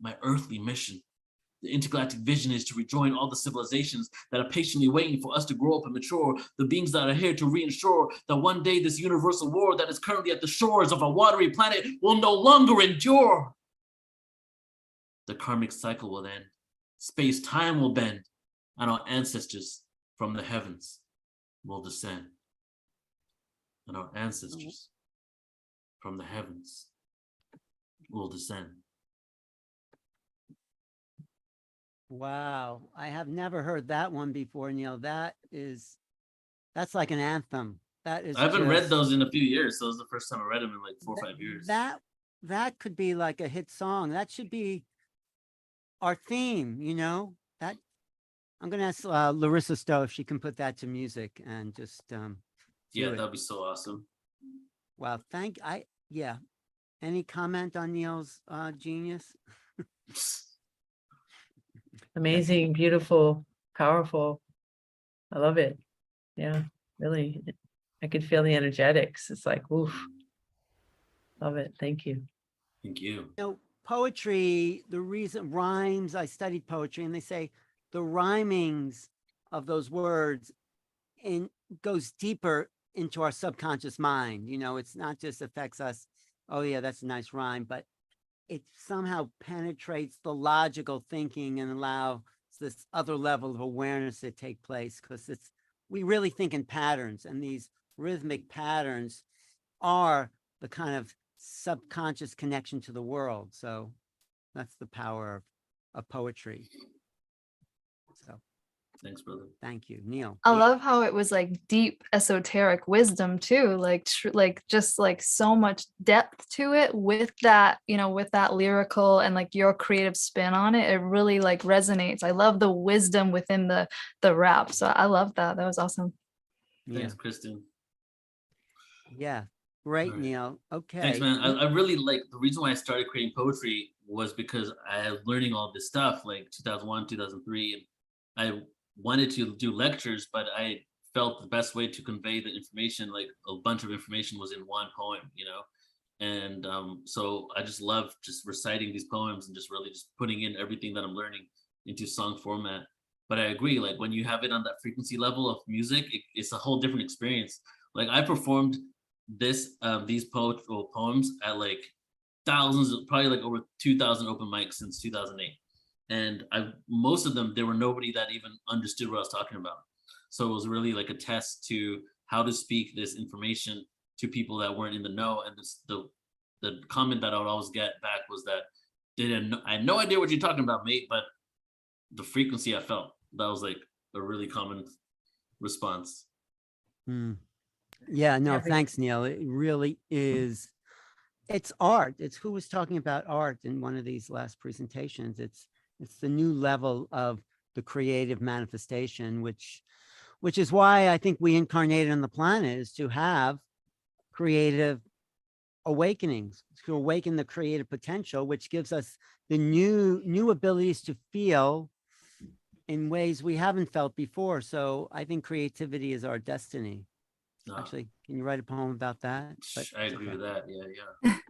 my earthly mission. The intergalactic vision is to rejoin all the civilizations that are patiently waiting for us to grow up and mature, the beings that are here to reinsure that one day this universal war that is currently at the shores of our watery planet will no longer endure. The karmic cycle will end, space time will bend, and our ancestors from the heavens will descend. And our ancestors from the heavens will descend. Wow, I have never heard that one before, Neil. That is, that's like an anthem. That is. I haven't read those in a few years, so it was the first time I read them in like four or five years. That, that could be like a hit song. That should be our theme, you know? That, I'm gonna ask uh, Larisa Stow if she can put that to music and just, um, yeah, that'd be so awesome. Wow, thank, I, yeah. Any comment on Neil's, uh, genius? Amazing, beautiful, powerful. I love it. Yeah, really. I could feel the energetics. It's like, oof. Love it. Thank you. Thank you. You know, poetry, the reason rhymes, I studied poetry and they say the rhymings of those words and goes deeper into our subconscious mind. You know, it's not just affects us, oh yeah, that's a nice rhyme, but it somehow penetrates the logical thinking and allows this other level of awareness to take place because it's we really think in patterns and these rhythmic patterns are the kind of subconscious connection to the world. So that's the power of, of poetry. So Thanks, brother. thank you, Neil. I Yeah. love how it was like deep esoteric wisdom too, like tr- like just like so much depth to it with that, you know, with that lyrical and like your creative spin on it. It really like resonates. I love the wisdom within the the rap. So I love that. That was awesome. Yeah, Thanks, Kristen. yeah. Great, Alright. Neil. Okay. Thanks, man. I, I really like the reason why I started creating poetry was because I was learning all this stuff like 2001, 2003, and I wanted to do lectures, but I felt the best way to convey the information, like a bunch of information, was in one poem, you know. And um, so I just love just reciting these poems and just really just putting in everything that I'm learning into song format. But I agree, like when you have it on that frequency level of music, it, it's a whole different experience. Like I performed this um these poet or poems at like thousands probably like over 2000 open mics since 2008 and i most of them there were nobody that even understood what i was talking about so it was really like a test to how to speak this information to people that weren't in the know and this, the the comment that i would always get back was that they didn't i had no idea what you're talking about mate but the frequency i felt that was like a really common response Hmm. Yeah, no, Every- thanks, Neil. It really is. It's art. It's who was talking about art in one of these last presentations. It's it's the new level of the creative manifestation, which which is why I think we incarnated on the planet is to have creative awakenings, to awaken the creative potential, which gives us the new new abilities to feel in ways we haven't felt before. So I think creativity is our destiny. Uh, Actually, can you write a poem about that? But I agree okay. with that. Yeah, yeah.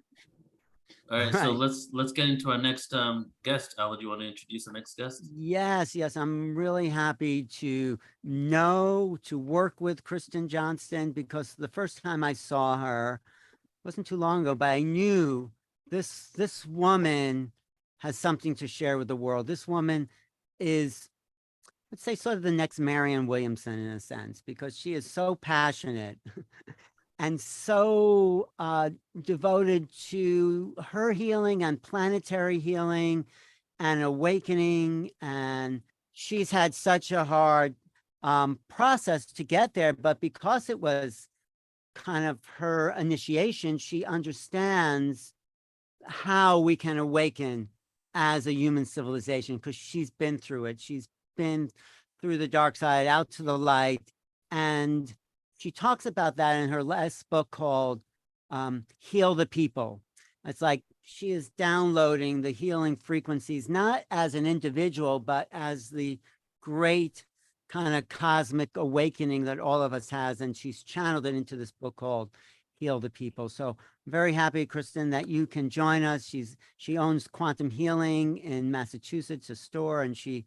All right, so let's let's get into our next um guest. Ala, do you want to introduce our next guest? Yes, yes, I'm really happy to know to work with Kristen Johnston because the first time I saw her wasn't too long ago, but I knew this this woman has something to share with the world. This woman is let's say sort of the next Marianne Williamson in a sense because she is so passionate and so uh, devoted to her healing and planetary healing and awakening. And she's had such a hard um, process to get there, but because it was kind of her initiation, she understands how we can awaken as a human civilization because she's been through it. She's been through the dark side out to the light. And she talks about that in her last book called um, Heal the People. It's like she is downloading the healing frequencies, not as an individual, but as the great kind of cosmic awakening that all of us has. And she's channeled it into this book called Heal the People. So I'm very happy, Kristen, that you can join us. She's she owns Quantum Healing in Massachusetts, a store, and she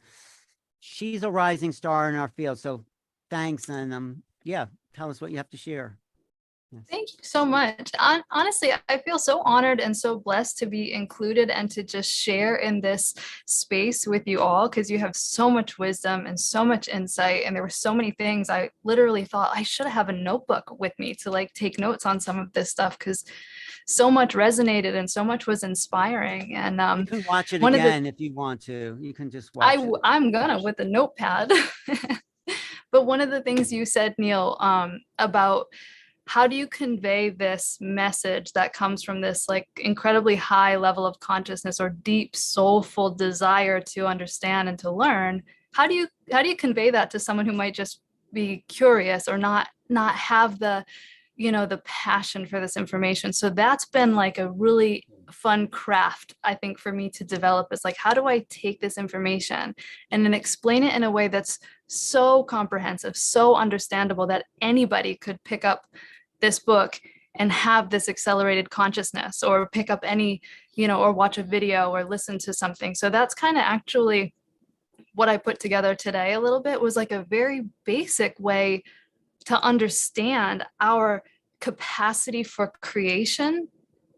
she's a rising star in our field. So thanks. And um yeah, tell us what you have to share. Yes. Thank you so much. Hon- honestly, I feel so honored and so blessed to be included and to just share in this space with you all because you have so much wisdom and so much insight. And there were so many things I literally thought I should have a notebook with me to like take notes on some of this stuff because so much resonated and so much was inspiring. And um, You can watch it of the- again if you want to. You can just watch I it. I'm gonna with a notepad. but one of the things you said, Neil, um, about how do you convey this message that comes from this like incredibly high level of consciousness or deep soulful desire to understand and to learn? How do you how do you convey that to someone who might just be curious or not not have the you know the passion for this information so that's been like a really fun craft i think for me to develop is like how do i take this information and then explain it in a way that's so comprehensive so understandable that anybody could pick up this book and have this accelerated consciousness or pick up any you know or watch a video or listen to something. So that's kind of actually what i put together today a little bit was like a very basic way to understand our capacity for creation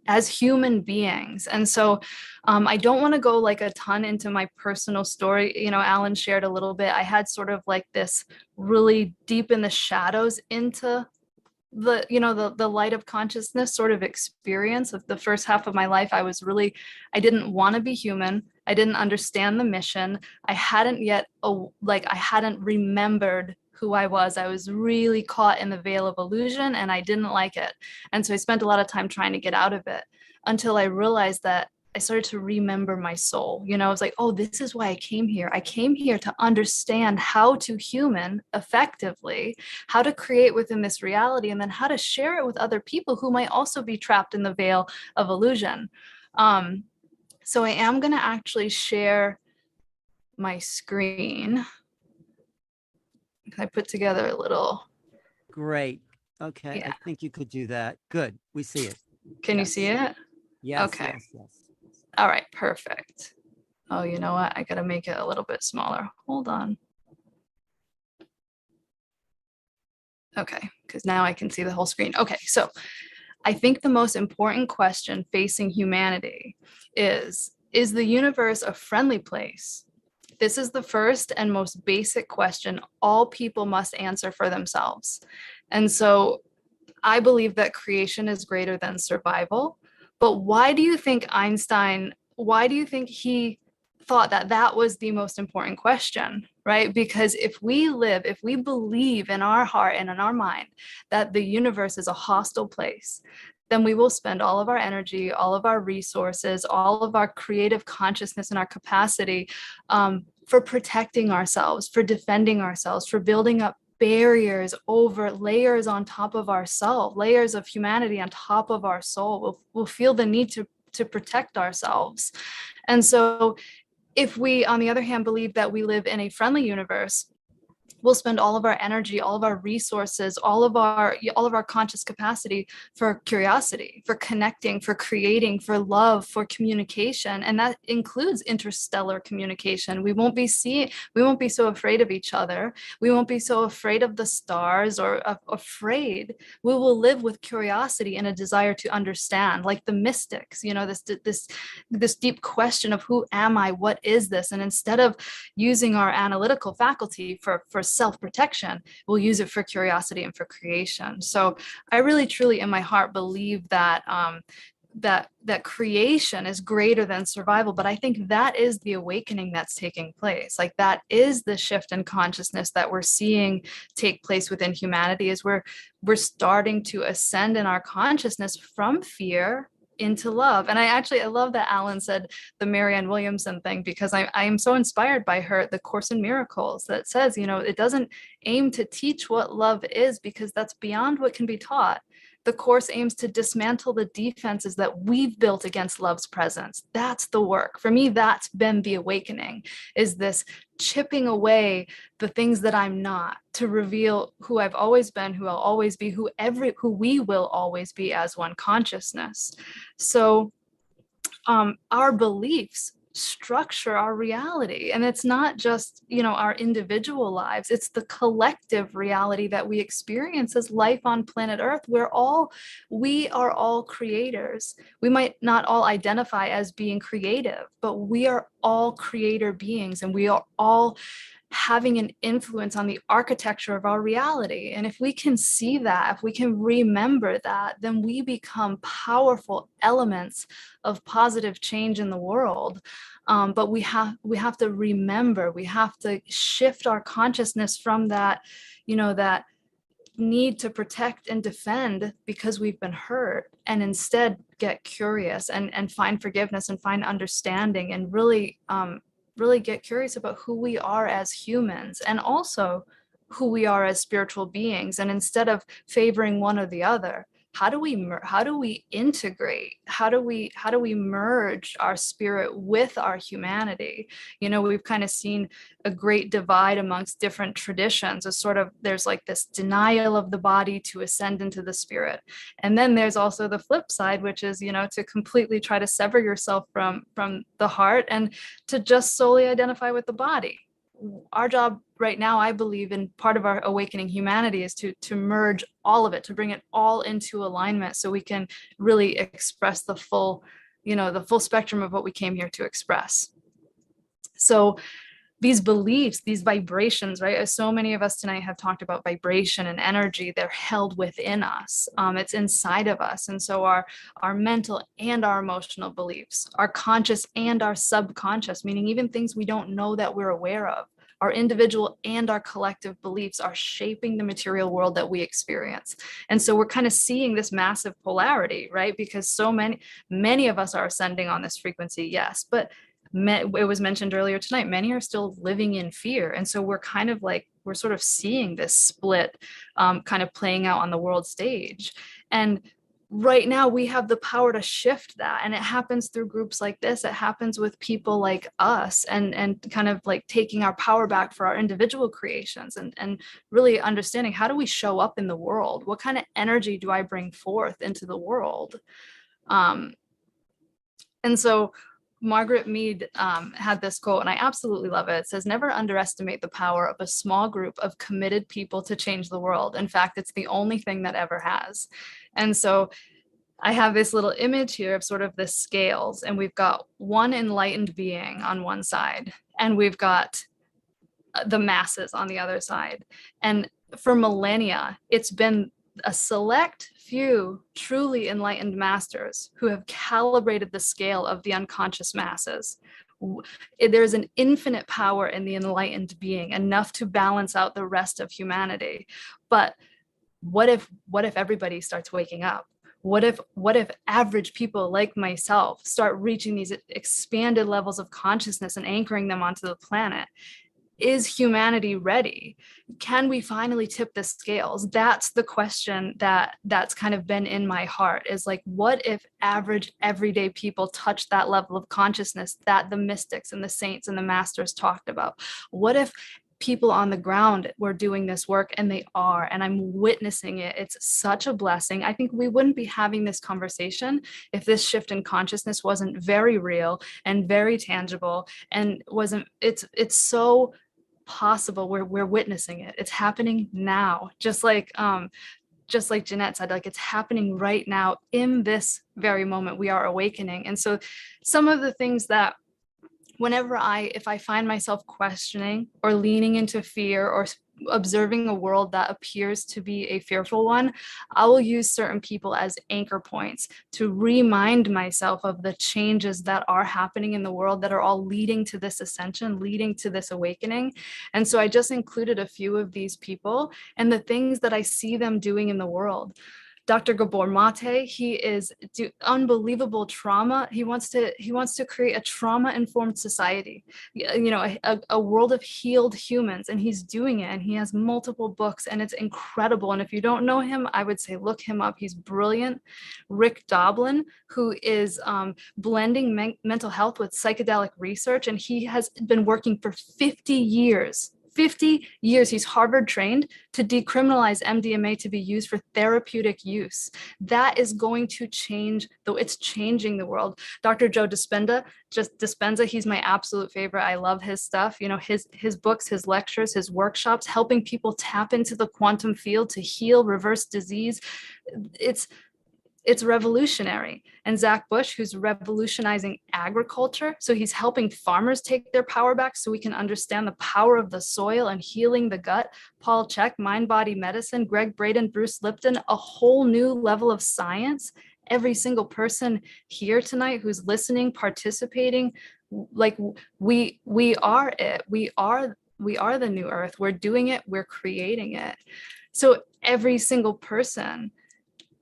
as human beings. And so um, I don't want to go like a ton into my personal story. You know, Alan shared a little bit. I had sort of like this really deep in the shadows into the you know the the light of consciousness sort of experience of the first half of my life i was really i didn't want to be human i didn't understand the mission i hadn't yet like i hadn't remembered who I was. I was really caught in the veil of illusion and I didn't like it. And so I spent a lot of time trying to get out of it until I realized that I started to remember my soul. You know, I was like, oh, this is why I came here. I came here to understand how to human effectively, how to create within this reality, and then how to share it with other people who might also be trapped in the veil of illusion. Um, so I am going to actually share my screen. I put together a little. Great. Okay, Yeah. I think you could do that. Good. We see it. Can you see it? Yes. Okay. Yes, yes. All right, perfect. Oh, you know what? I gotta make it a little bit smaller. Hold on. Okay, because now I can see the whole screen. Okay, so I think the most important question facing humanity is Is the universe a friendly place? This is the first and most basic question all people must answer for themselves. And so I believe that creation is greater than survival. But why do you think Einstein, why do you think he thought that that was the most important question, right? Because if we live, if we believe in our heart and in our mind that the universe is a hostile place, then we will spend all of our energy, all of our resources, all of our creative consciousness and our capacity um, for protecting ourselves, for defending ourselves, for building up barriers over layers on top of ourselves, layers of humanity on top of our soul. We'll, we'll feel the need to, to protect ourselves. And so, if we, on the other hand, believe that we live in a friendly universe, we'll spend all of our energy all of our resources all of our all of our conscious capacity for curiosity for connecting for creating for love for communication. And that includes interstellar communication. We won't be seeing we won't be so afraid of each other. We won't be so afraid of the stars or uh, afraid. We will live with curiosity and a desire to understand like the mystics you know this this this deep question of who am i? What is this? And instead of using our analytical faculty for for self-protection we'll use it for curiosity and for creation. So i really truly in my heart believe that um, that that creation is greater than survival but i think that is the awakening that's taking place. Like that is the shift in consciousness that we're seeing take place within humanity is where we're starting to ascend in our consciousness from fear into love. And i actually i love that alan said the marianne williamson thing because i, I am so inspired by her the course in miracles that says you know it doesn't aim to teach what love is because that's beyond what can be taught the course aims to dismantle the defenses that we've built against love's presence. That's the work. For me that's been the awakening is this chipping away the things that i'm not to reveal who i've always been who i'll always be who every who we will always be as one consciousness. So um, our beliefs structure our reality. And it's not just you know our individual lives it's the collective reality that we experience as life on planet earth we're all we are all creators. We might not all identify as being creative but we are all creator beings and we are all having an influence on the architecture of our reality. And if we can see that, if we can remember that, then we become powerful elements of positive change in the world. Um, but we have we have to remember, we have to shift our consciousness from that, you know, that need to protect and defend because we've been hurt and instead get curious and and find forgiveness and find understanding and really um, really get curious about who we are as humans and also who we are as spiritual beings and instead of favoring one or the other how do we how do we integrate? How do we how do we merge our spirit with our humanity? You know we've kind of seen a great divide amongst different traditions a sort of there's like this denial of the body to ascend into the spirit. And then there's also the flip side which is you know to completely try to sever yourself from from the heart and to just solely identify with the body our job right now i believe in part of our awakening humanity is to to merge all of it to bring it all into alignment so we can really express the full you know the full spectrum of what we came here to express. So these beliefs these vibrations right as so many of us tonight have talked about vibration and energy they're held within us um, it's inside of us and so our our mental and our emotional beliefs our conscious and our subconscious meaning even things we don't know that we're aware of our individual and our collective beliefs are shaping the material world that we experience. And so we're kind of seeing this massive polarity, right? Because so many, many of us are ascending on this frequency, yes, but it was mentioned earlier tonight, many are still living in fear. And so we're kind of like, we're sort of seeing this split um, kind of playing out on the world stage. And right now we have the power to shift that and it happens through groups like this it happens with people like us and and kind of like taking our power back for our individual creations and and really understanding how do we show up in the world what kind of energy do i bring forth into the world um and so Margaret Mead um, had this quote, and I absolutely love it. It says, Never underestimate the power of a small group of committed people to change the world. In fact, it's the only thing that ever has. And so I have this little image here of sort of the scales, and we've got one enlightened being on one side, and we've got uh, the masses on the other side. And for millennia, it's been a select few truly enlightened masters who have calibrated the scale of the unconscious masses. There's an infinite power in the enlightened being, enough to balance out the rest of humanity. But what if what if everybody starts waking up? What if what if average people like myself start reaching these expanded levels of consciousness and anchoring them onto the planet? Is humanity ready? Can we finally tip the scales? That's the question that that's kind of been in my heart is like what if average everyday people touch that level of consciousness that the mystics and the saints and the masters talked about? What if people on the ground were doing this work and they are and i'm witnessing it. It's such a blessing. I think we wouldn't be having this conversation if this shift in consciousness wasn't very real and very tangible and wasn't it's it's so possible we're, we're witnessing it. It's happening now. Just like um just like jeanette said like it's happening right now in this very moment we are awakening. And so some of the things that whenever I, if I find myself questioning or leaning into fear or observing a world that appears to be a fearful one, I will use certain people as anchor points to remind myself of the changes that are happening in the world that are all leading to this ascension, leading to this awakening. And so I just included a few of these people and the things that I see them doing in the world. Dr. Gabor Mate, he is do unbelievable trauma. He wants to he wants to create a trauma informed society, you know, a, a world of healed humans, and he's doing it. And he has multiple books, and it's incredible. And if you don't know him, I would say look him up. He's brilliant. Rick Doblin, who is um, blending men mental health with psychedelic research, and he has been working for 50 years 50 years he's Harvard trained to decriminalize MDMA to be used for therapeutic use. That is going to change, though it's changing the world. Dr. Joe Dispenza, just Dispenza, he's my absolute favorite. I love his stuff. You know, his his books, his lectures, his workshops, helping people tap into the quantum field to heal, reverse disease. It's it's revolutionary. And Zach Bush, who's revolutionizing agriculture, so he's helping farmers take their power back so we can understand the power of the soil and healing the gut. Paul Chek, Mind Body Medicine, Gregg Braden, Bruce Lipton, a whole new level of science. Every single person here tonight who's listening, participating, like we we are it. We are we are the new earth. We're doing it, we're creating it. So every single person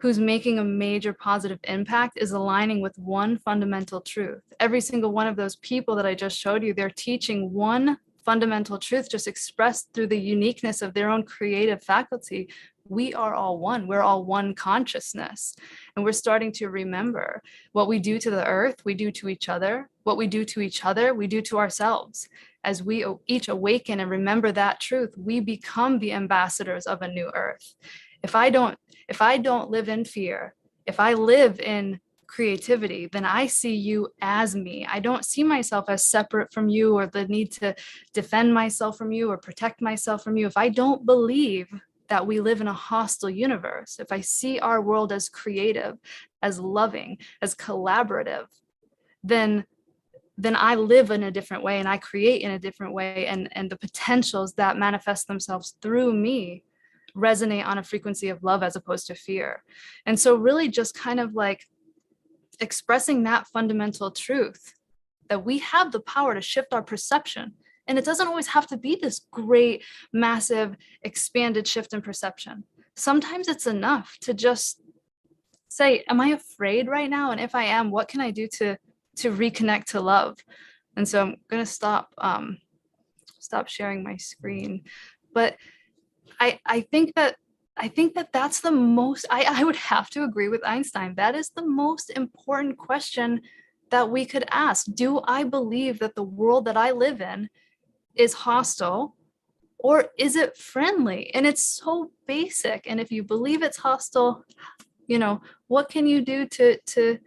who's making a major positive impact is aligning with one fundamental truth. Every single one of those people that I just showed you, they're teaching one fundamental truth just expressed through the uniqueness of their own creative faculty. We are all one. We're all one consciousness. And we're starting to remember what we do to the earth, we do to each other. What we do to each other, we do to ourselves. As we each awaken and remember that truth, we become the ambassadors of a new earth if i don't if i don't live in fear if i live in creativity then i see you as me. I don't see myself as separate from you or the need to defend myself from you or protect myself from you. If i don't believe that we live in a hostile universe if i see our world as creative as loving as collaborative then then I live in a different way and I create in a different way and and the potentials that manifest themselves through me resonate on a frequency of love as opposed to fear. And so, really, just kind of like expressing that fundamental truth that we have the power to shift our perception. And it doesn't always have to be this great, massive, expanded shift in perception. Sometimes it's enough to just say, Am I afraid right now? And if I am, what can I do to to reconnect to love? And so I'm gonna stop um, stop sharing my screen. But I, I think that I think that that's the most, I, I would have to agree with Einstein. That is the most important question that we could ask. Do I believe that the world that I live in is hostile or is it friendly? And it's so basic. And if you believe it's hostile, you know, what can you do to, to,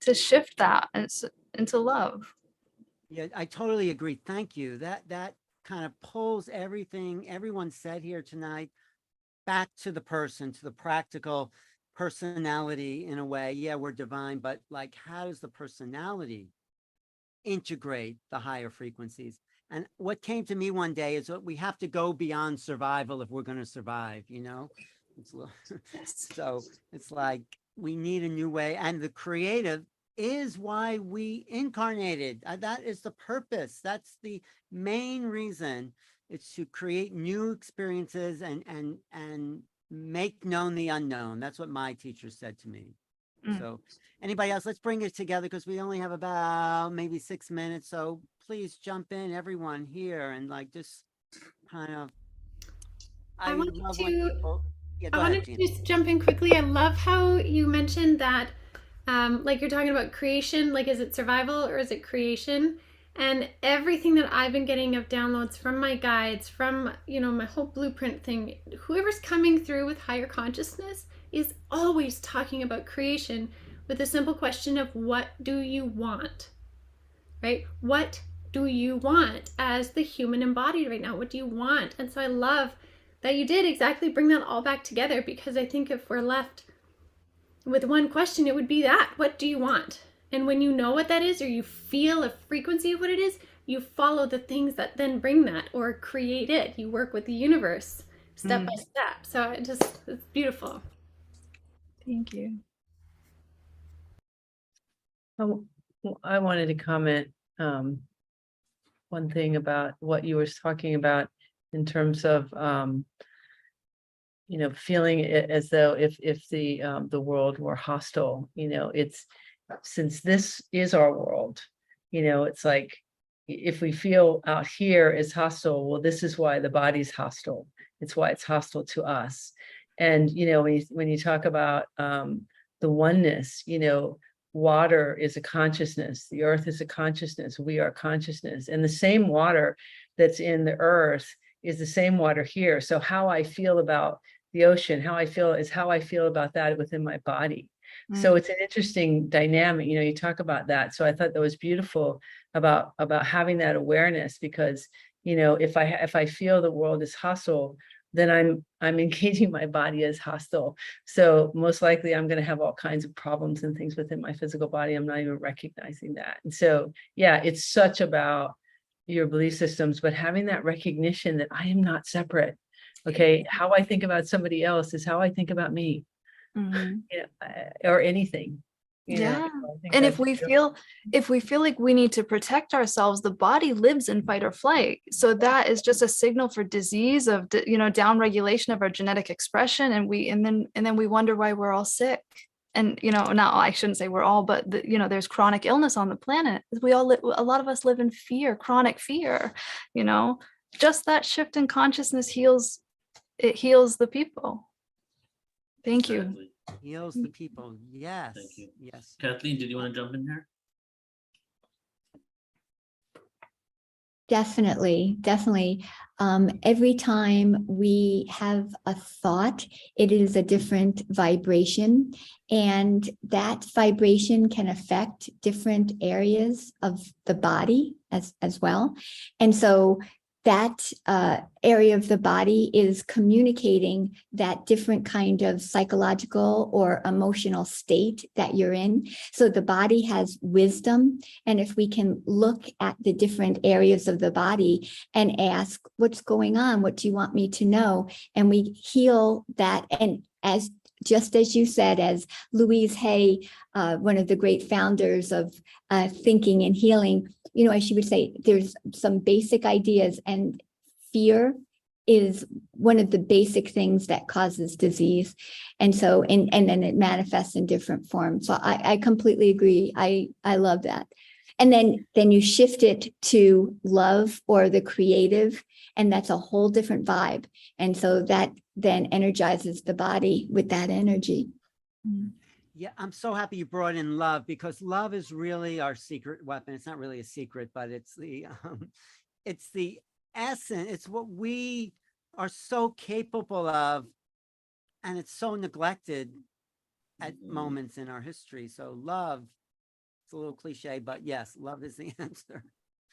to shift that into love? Yeah, I totally agree. Thank you. That, that kind of pulls everything everyone said here tonight back to the person, to the practical personality in a way. Yeah, we're divine, but like, how does the personality integrate the higher frequencies? And what came to me one day is that we have to go beyond survival if we're going to survive, you know? It's little, so it's like we need a new way. And the creative is why we incarnated. Uh, that is the purpose. That's the main reason. It's to create new experiences and and and make known the unknown. That's what my teacher said to me. Mm. So, anybody else? Let's bring it together because we only have about maybe six minutes. So please jump in, everyone here, and like just kind of. I, I wanted to. Yeah, I wanted to just jump in quickly. I love how you mentioned that um, like you're talking about creation, like is it survival or is it creation? And everything that I've been getting of downloads from my guides, from you know my whole blueprint thing, whoever's coming through with higher consciousness is always talking about creation with a simple question of what do you want? Right? What do you want as the human embodied right now? What do you want? And so I love that you did exactly bring that all back together because I think if we're left with one question, it would be that what do you want? And when you know what that is, or you feel a frequency of what it is, you follow the things that then bring that or create it. You work with the universe step Mm. by step. So it just, it's beautiful. Thank you. I wanted to comment, um, one thing about what you were talking about in terms of, um, you know, feeling as though if, if the, um, the world were hostile, you know, it's, since this is our world, you know, it's like, if we feel out here is hostile, well, this is why the body's hostile. It's why it's hostile to us. And, you know, when you, when you talk about, um, the oneness, you know, water is a consciousness, the earth is a consciousness, we are consciousness. And the same water that's in the earth is the same water here. So how I feel about the ocean, how I feel is how I feel about that within my body. So mm. it's an interesting dynamic, you know, you talk about that. So I thought that was beautiful about about having that awareness because, you know, if I if I feel the world is hostile, then I'm I'm engaging my body as hostile. So most likely I'm going to have all kinds of problems and things within my physical body. I'm not even recognizing that. And so, yeah, it's such about your belief systems, but having that recognition that I am not separate. Okay. How I think about somebody else is how I think about me, Mhm. you know, uh, or anything. know, Yeah. so and if we beautiful. feel if we feel like we need to protect ourselves the body lives in fight or flight so that is just a signal for disease of you know down regulation of our genetic expression and we and then and then we wonder why we're all sick and you know not i shouldn't say we're all but the, you know there's chronic illness on the planet we all li- a lot of us live in fear chronic fear you know just that shift in consciousness heals it heals the people thank you Exactly. Heals the mm. people. Yes. you. Yes. Kathleen, did you want to jump in here? Definitely, definitely. Um, every time we have a thought, it is a different vibration. And that vibration can affect different areas of the body as, as well. And so that uh, area of the body is communicating that different kind of psychological or emotional state that you're in. So the body has wisdom and if we can look at the different areas of the body and ask, what's going on? What do you want me to know? And we heal that. And as just as you said, as Louise Hay, uh, one of the great founders of uh, thinking and healing, you know, as she would say, there's some basic ideas and fear is one of the basic things that causes disease. And so, and, and then it manifests in different forms. So I, I completely agree. I, I love that. And then, then you shift it to love or the creative, and that's a whole different vibe. And so that then energizes the body with that energy. Yeah, I'm so happy you brought in love because love is really our secret weapon. It's not really a secret, but it's the um, it's the essence. It's what we are so capable of, and it's so neglected at Mhm. moments in our history. So love, it's a little cliche, but yes, love is the answer.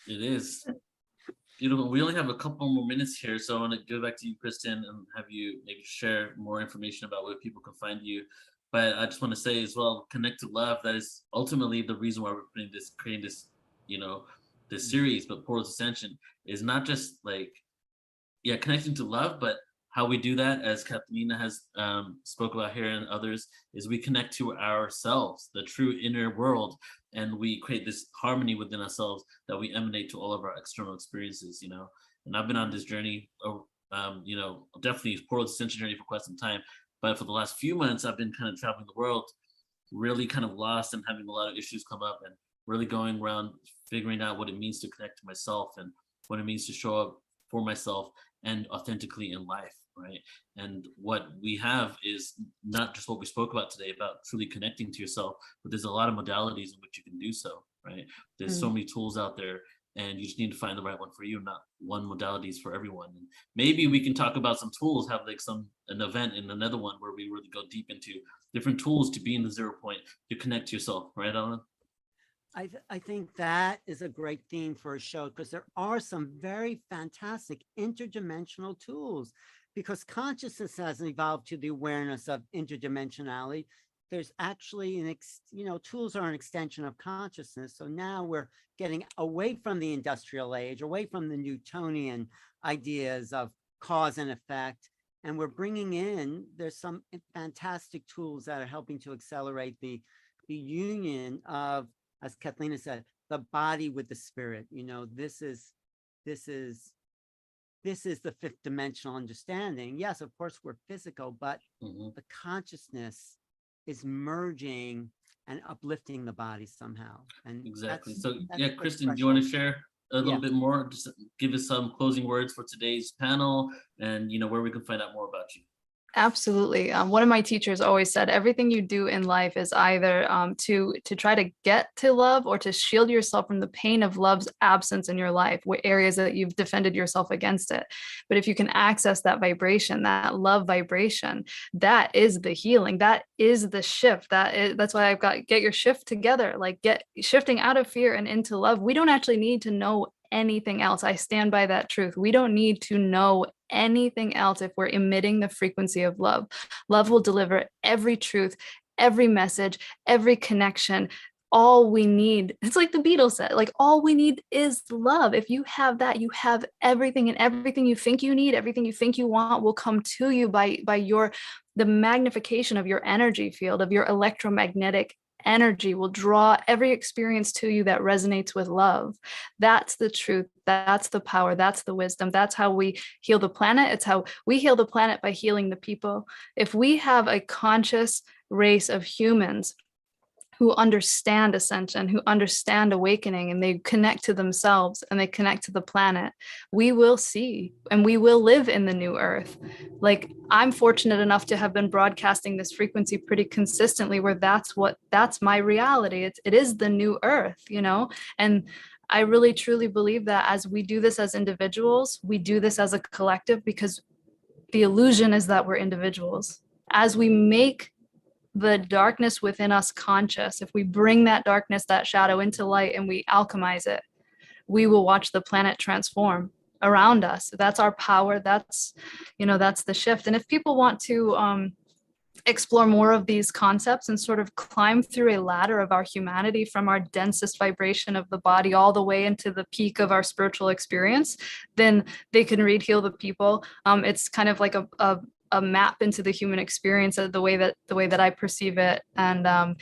It is. Beautiful. We only have a couple more minutes here, so I want to go back to you, Kristen, and have you maybe share more information about where people can find you. But I just want to say as well, connect to love. That is ultimately the reason why we're putting this, creating this, you know, this mm-hmm. series. But Portals Ascension is not just like, yeah, connecting to love, but how we do that, as Katharina has um, spoke about here and others, is we connect to ourselves, the true inner world, and we create this harmony within ourselves that we emanate to all of our external experiences. You know, and I've been on this journey, um, you know, definitely Portal Ascension journey for quite some time. But for the last few months, I've been kind of traveling the world, really kind of lost and having a lot of issues come up, and really going around figuring out what it means to connect to myself and what it means to show up for myself and authentically in life, right? And what we have is not just what we spoke about today about truly connecting to yourself, but there's a lot of modalities in which you can do so, right? There's so mm. many tools out there, and you just need to find the right one for you. Not one modality is for everyone. And maybe we can talk about some tools, have like some an event in another one where we really go deep into different tools to be in the zero point to connect to yourself, right, Alan? I, th- I think that is a great theme for a show because there are some very fantastic interdimensional tools because consciousness has evolved to the awareness of interdimensionality. there's actually an ex, you know, tools are an extension of consciousness. So now we're getting away from the industrial age, away from the Newtonian ideas of cause and effect. And we're bringing in, there's some eh, fantastic tools that are helping to accelerate the, the union of, as Kathleen said, the body with the spirit. You know, this is, this is, this is the fifth dimensional understanding. Yes, of course, we're physical, but Mhm. the consciousness is merging and uplifting the body somehow. And Exactly. So yeah, Kristen, do you want to share a little Yeah. bit more? Just give us some closing words for today's panel, and you know where we can find out more about you. Absolutely. Um, one of my teachers always said everything you do in life is either um, to to try to get to love or to shield yourself from the pain of love's absence in your life, where areas that you've defended yourself against it. But if you can access that vibration, that love vibration, that is the healing. That is the shift. That is, that's why I've got get your shift together. Like get shifting out of fear and into love. We don't actually need to know anything else. I stand by that truth. We don't need to know anything else if we're emitting the frequency of love. Love will deliver every truth, every message, every connection. All we need, it's like the Beatles said, like all we need is love. If you have that, you have everything, and everything you think you need, everything you think you want will come to you by by your the magnification of your energy field, of your electromagnetic energy will draw every experience to you that resonates with love. That's the truth. That's the power. That's the wisdom. That's how we heal the planet. It's how we heal the planet by healing the people. If we have a conscious race of humans who understand ascension, who understand awakening, and they connect to themselves and they connect to the planet, we will see and we will live in the new earth. Like I'm fortunate enough to have been broadcasting this frequency pretty consistently, where that's what that's my reality. It's it is the new earth, you know? And I really truly believe that as we do this as individuals, we do this as a collective because the illusion is that we're individuals. As we make the darkness within us conscious, if we bring that darkness, that shadow into light and we alchemize it, we will watch the planet transform around us. That's our power. That's, you know, that's the shift. And if people want to um, explore more of these concepts and sort of climb through a ladder of our humanity from our densest vibration of the body all the way into the peak of our spiritual experience, then they can read Heal the People. Um, it's kind of like a, a a map into the human experience of the way that the way that I perceive it. And um,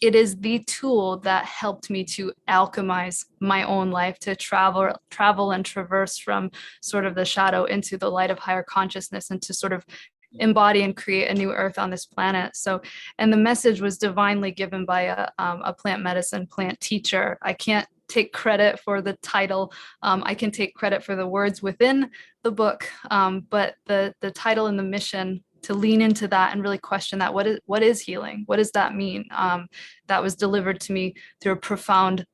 it is the tool that helped me to alchemize my own life to travel travel and traverse from sort of the shadow into the light of higher consciousness and to sort of embody and create a new earth on this planet so and the message was divinely given by a, um, a plant medicine plant teacher i can't take credit for the title. Um, i can take credit for the words within the book um, but the the title and the mission to lean into that and really question that what is what is healing? What does that mean? Um, that was delivered to me through a profound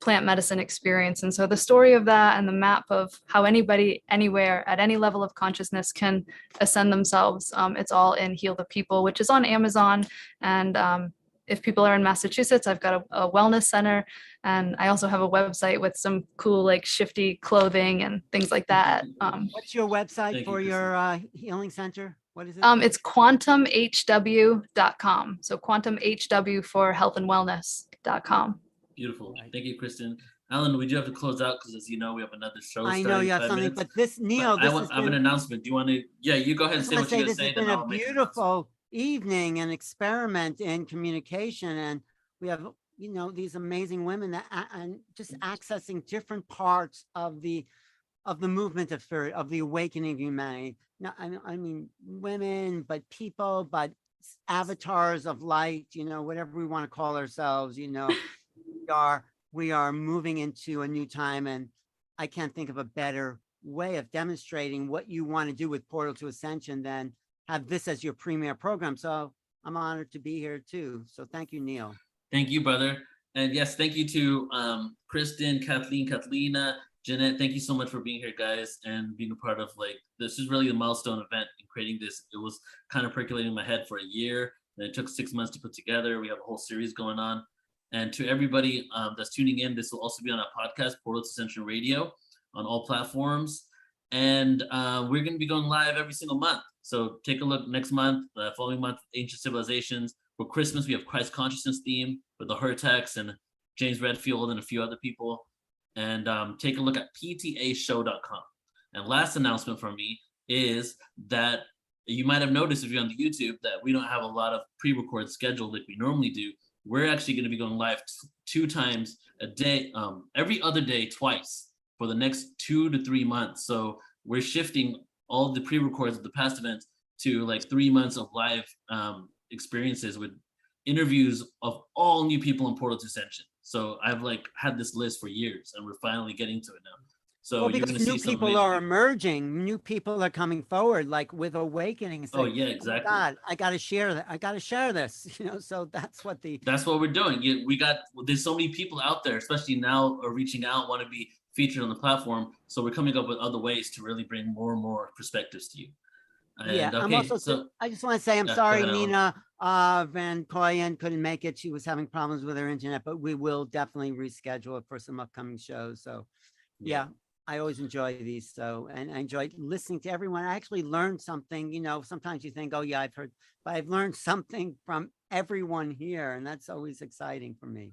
plant medicine experience. And so the story of that and the map of how anybody anywhere at any level of consciousness can ascend themselves um, it's all in heal the people which is on amazon. And um, if people are in massachusetts i've got a, a wellness center and i also have a website with some cool like shifty clothing and things like that um, What's your website Thank you, for your uh, healing center? What is it? um, it's quantumhw.com. So quantumhw for health and wellness.com. Beautiful. Thank you, Kristen. Alan, we do have to close out because, as you know, we have another show. I know you have something, minutes. but this, But Neil, I, this want, has I have an announcement. Do you want to? Yeah, you go ahead I and just say want what to you're say gonna this say. has been I'll a make beautiful evening and experiment in communication. And we have, you know, these amazing women that, and just accessing different parts of the, of the movement of spirit, of the awakening of humanity. Not, I, mean- I mean, women, but people, but avatars of light, you know, whatever we want to call ourselves, you know, we are, we are moving into a new time and I can't think of a better way of demonstrating what you want to do with Portal to Ascension than have this as your premier program. So I'm honored to be here too. So thank you, Neil. Thank you, brother. And yes, thank you to um, Kristen, Kathleen, Kathleen, Jeanette. Thank you so much for being here, guys, and being a part of like this is really a milestone event in creating this. It was kind of percolating in my head for a year, and it took six months to put together. We have a whole series going on. And to everybody um, that's tuning in, this will also be on our podcast, Portal to Ascension Radio, on all platforms. And uh, we're going to be going live every single month. So take a look next month, the following month, Ancient Civilizations. For Christmas, we have Christ consciousness theme with the Hurtaks and James Redfield and a few other people. And um, take a look at ptashow.com. And last announcement from me is that you might have noticed if you're on the YouTube that we don't have a lot of pre-record scheduled like we normally do. We're actually going to be going live two times a day, um, every other day, twice for the next two to three months. So we're shifting all the pre-records of the past events to like three months of live um, experiences with interviews of all new people in Portal to Ascension. So I've like had this list for years, and we're finally getting to it now. So well, you're because new see people are emerging, new people are coming forward, like with awakening. It's Oh like, yeah, "Oh exactly. God, I got to share that. I got to share this. You know, so that's what the That's what we're doing. We got there's so many people out there, especially now, are reaching out, want to be featured on the platform. So we're coming up with other ways to really bring more and more perspectives to you. And, yeah. I'm also. so I just want to say I'm Yeah, sorry, Nina uh, Van Koyen couldn't make it. She was having problems with her internet, but we will definitely reschedule it for some upcoming shows. So yeah i always enjoy these so and i enjoy listening to everyone i actually learned something you know sometimes you think oh yeah i've heard but i've learned something from everyone here and that's always exciting for me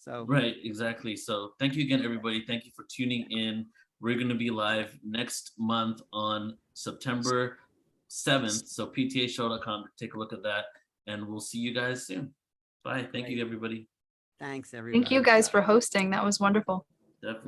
so Right, exactly. So thank you again, everybody. Thank you for tuning in. We're going to be live next month on September 7th. So ptashow.com, take a look at that, and we'll see you guys soon. Bye. Thank you, everybody. thanks everyone Thank you guys for hosting. That was wonderful. Definitely.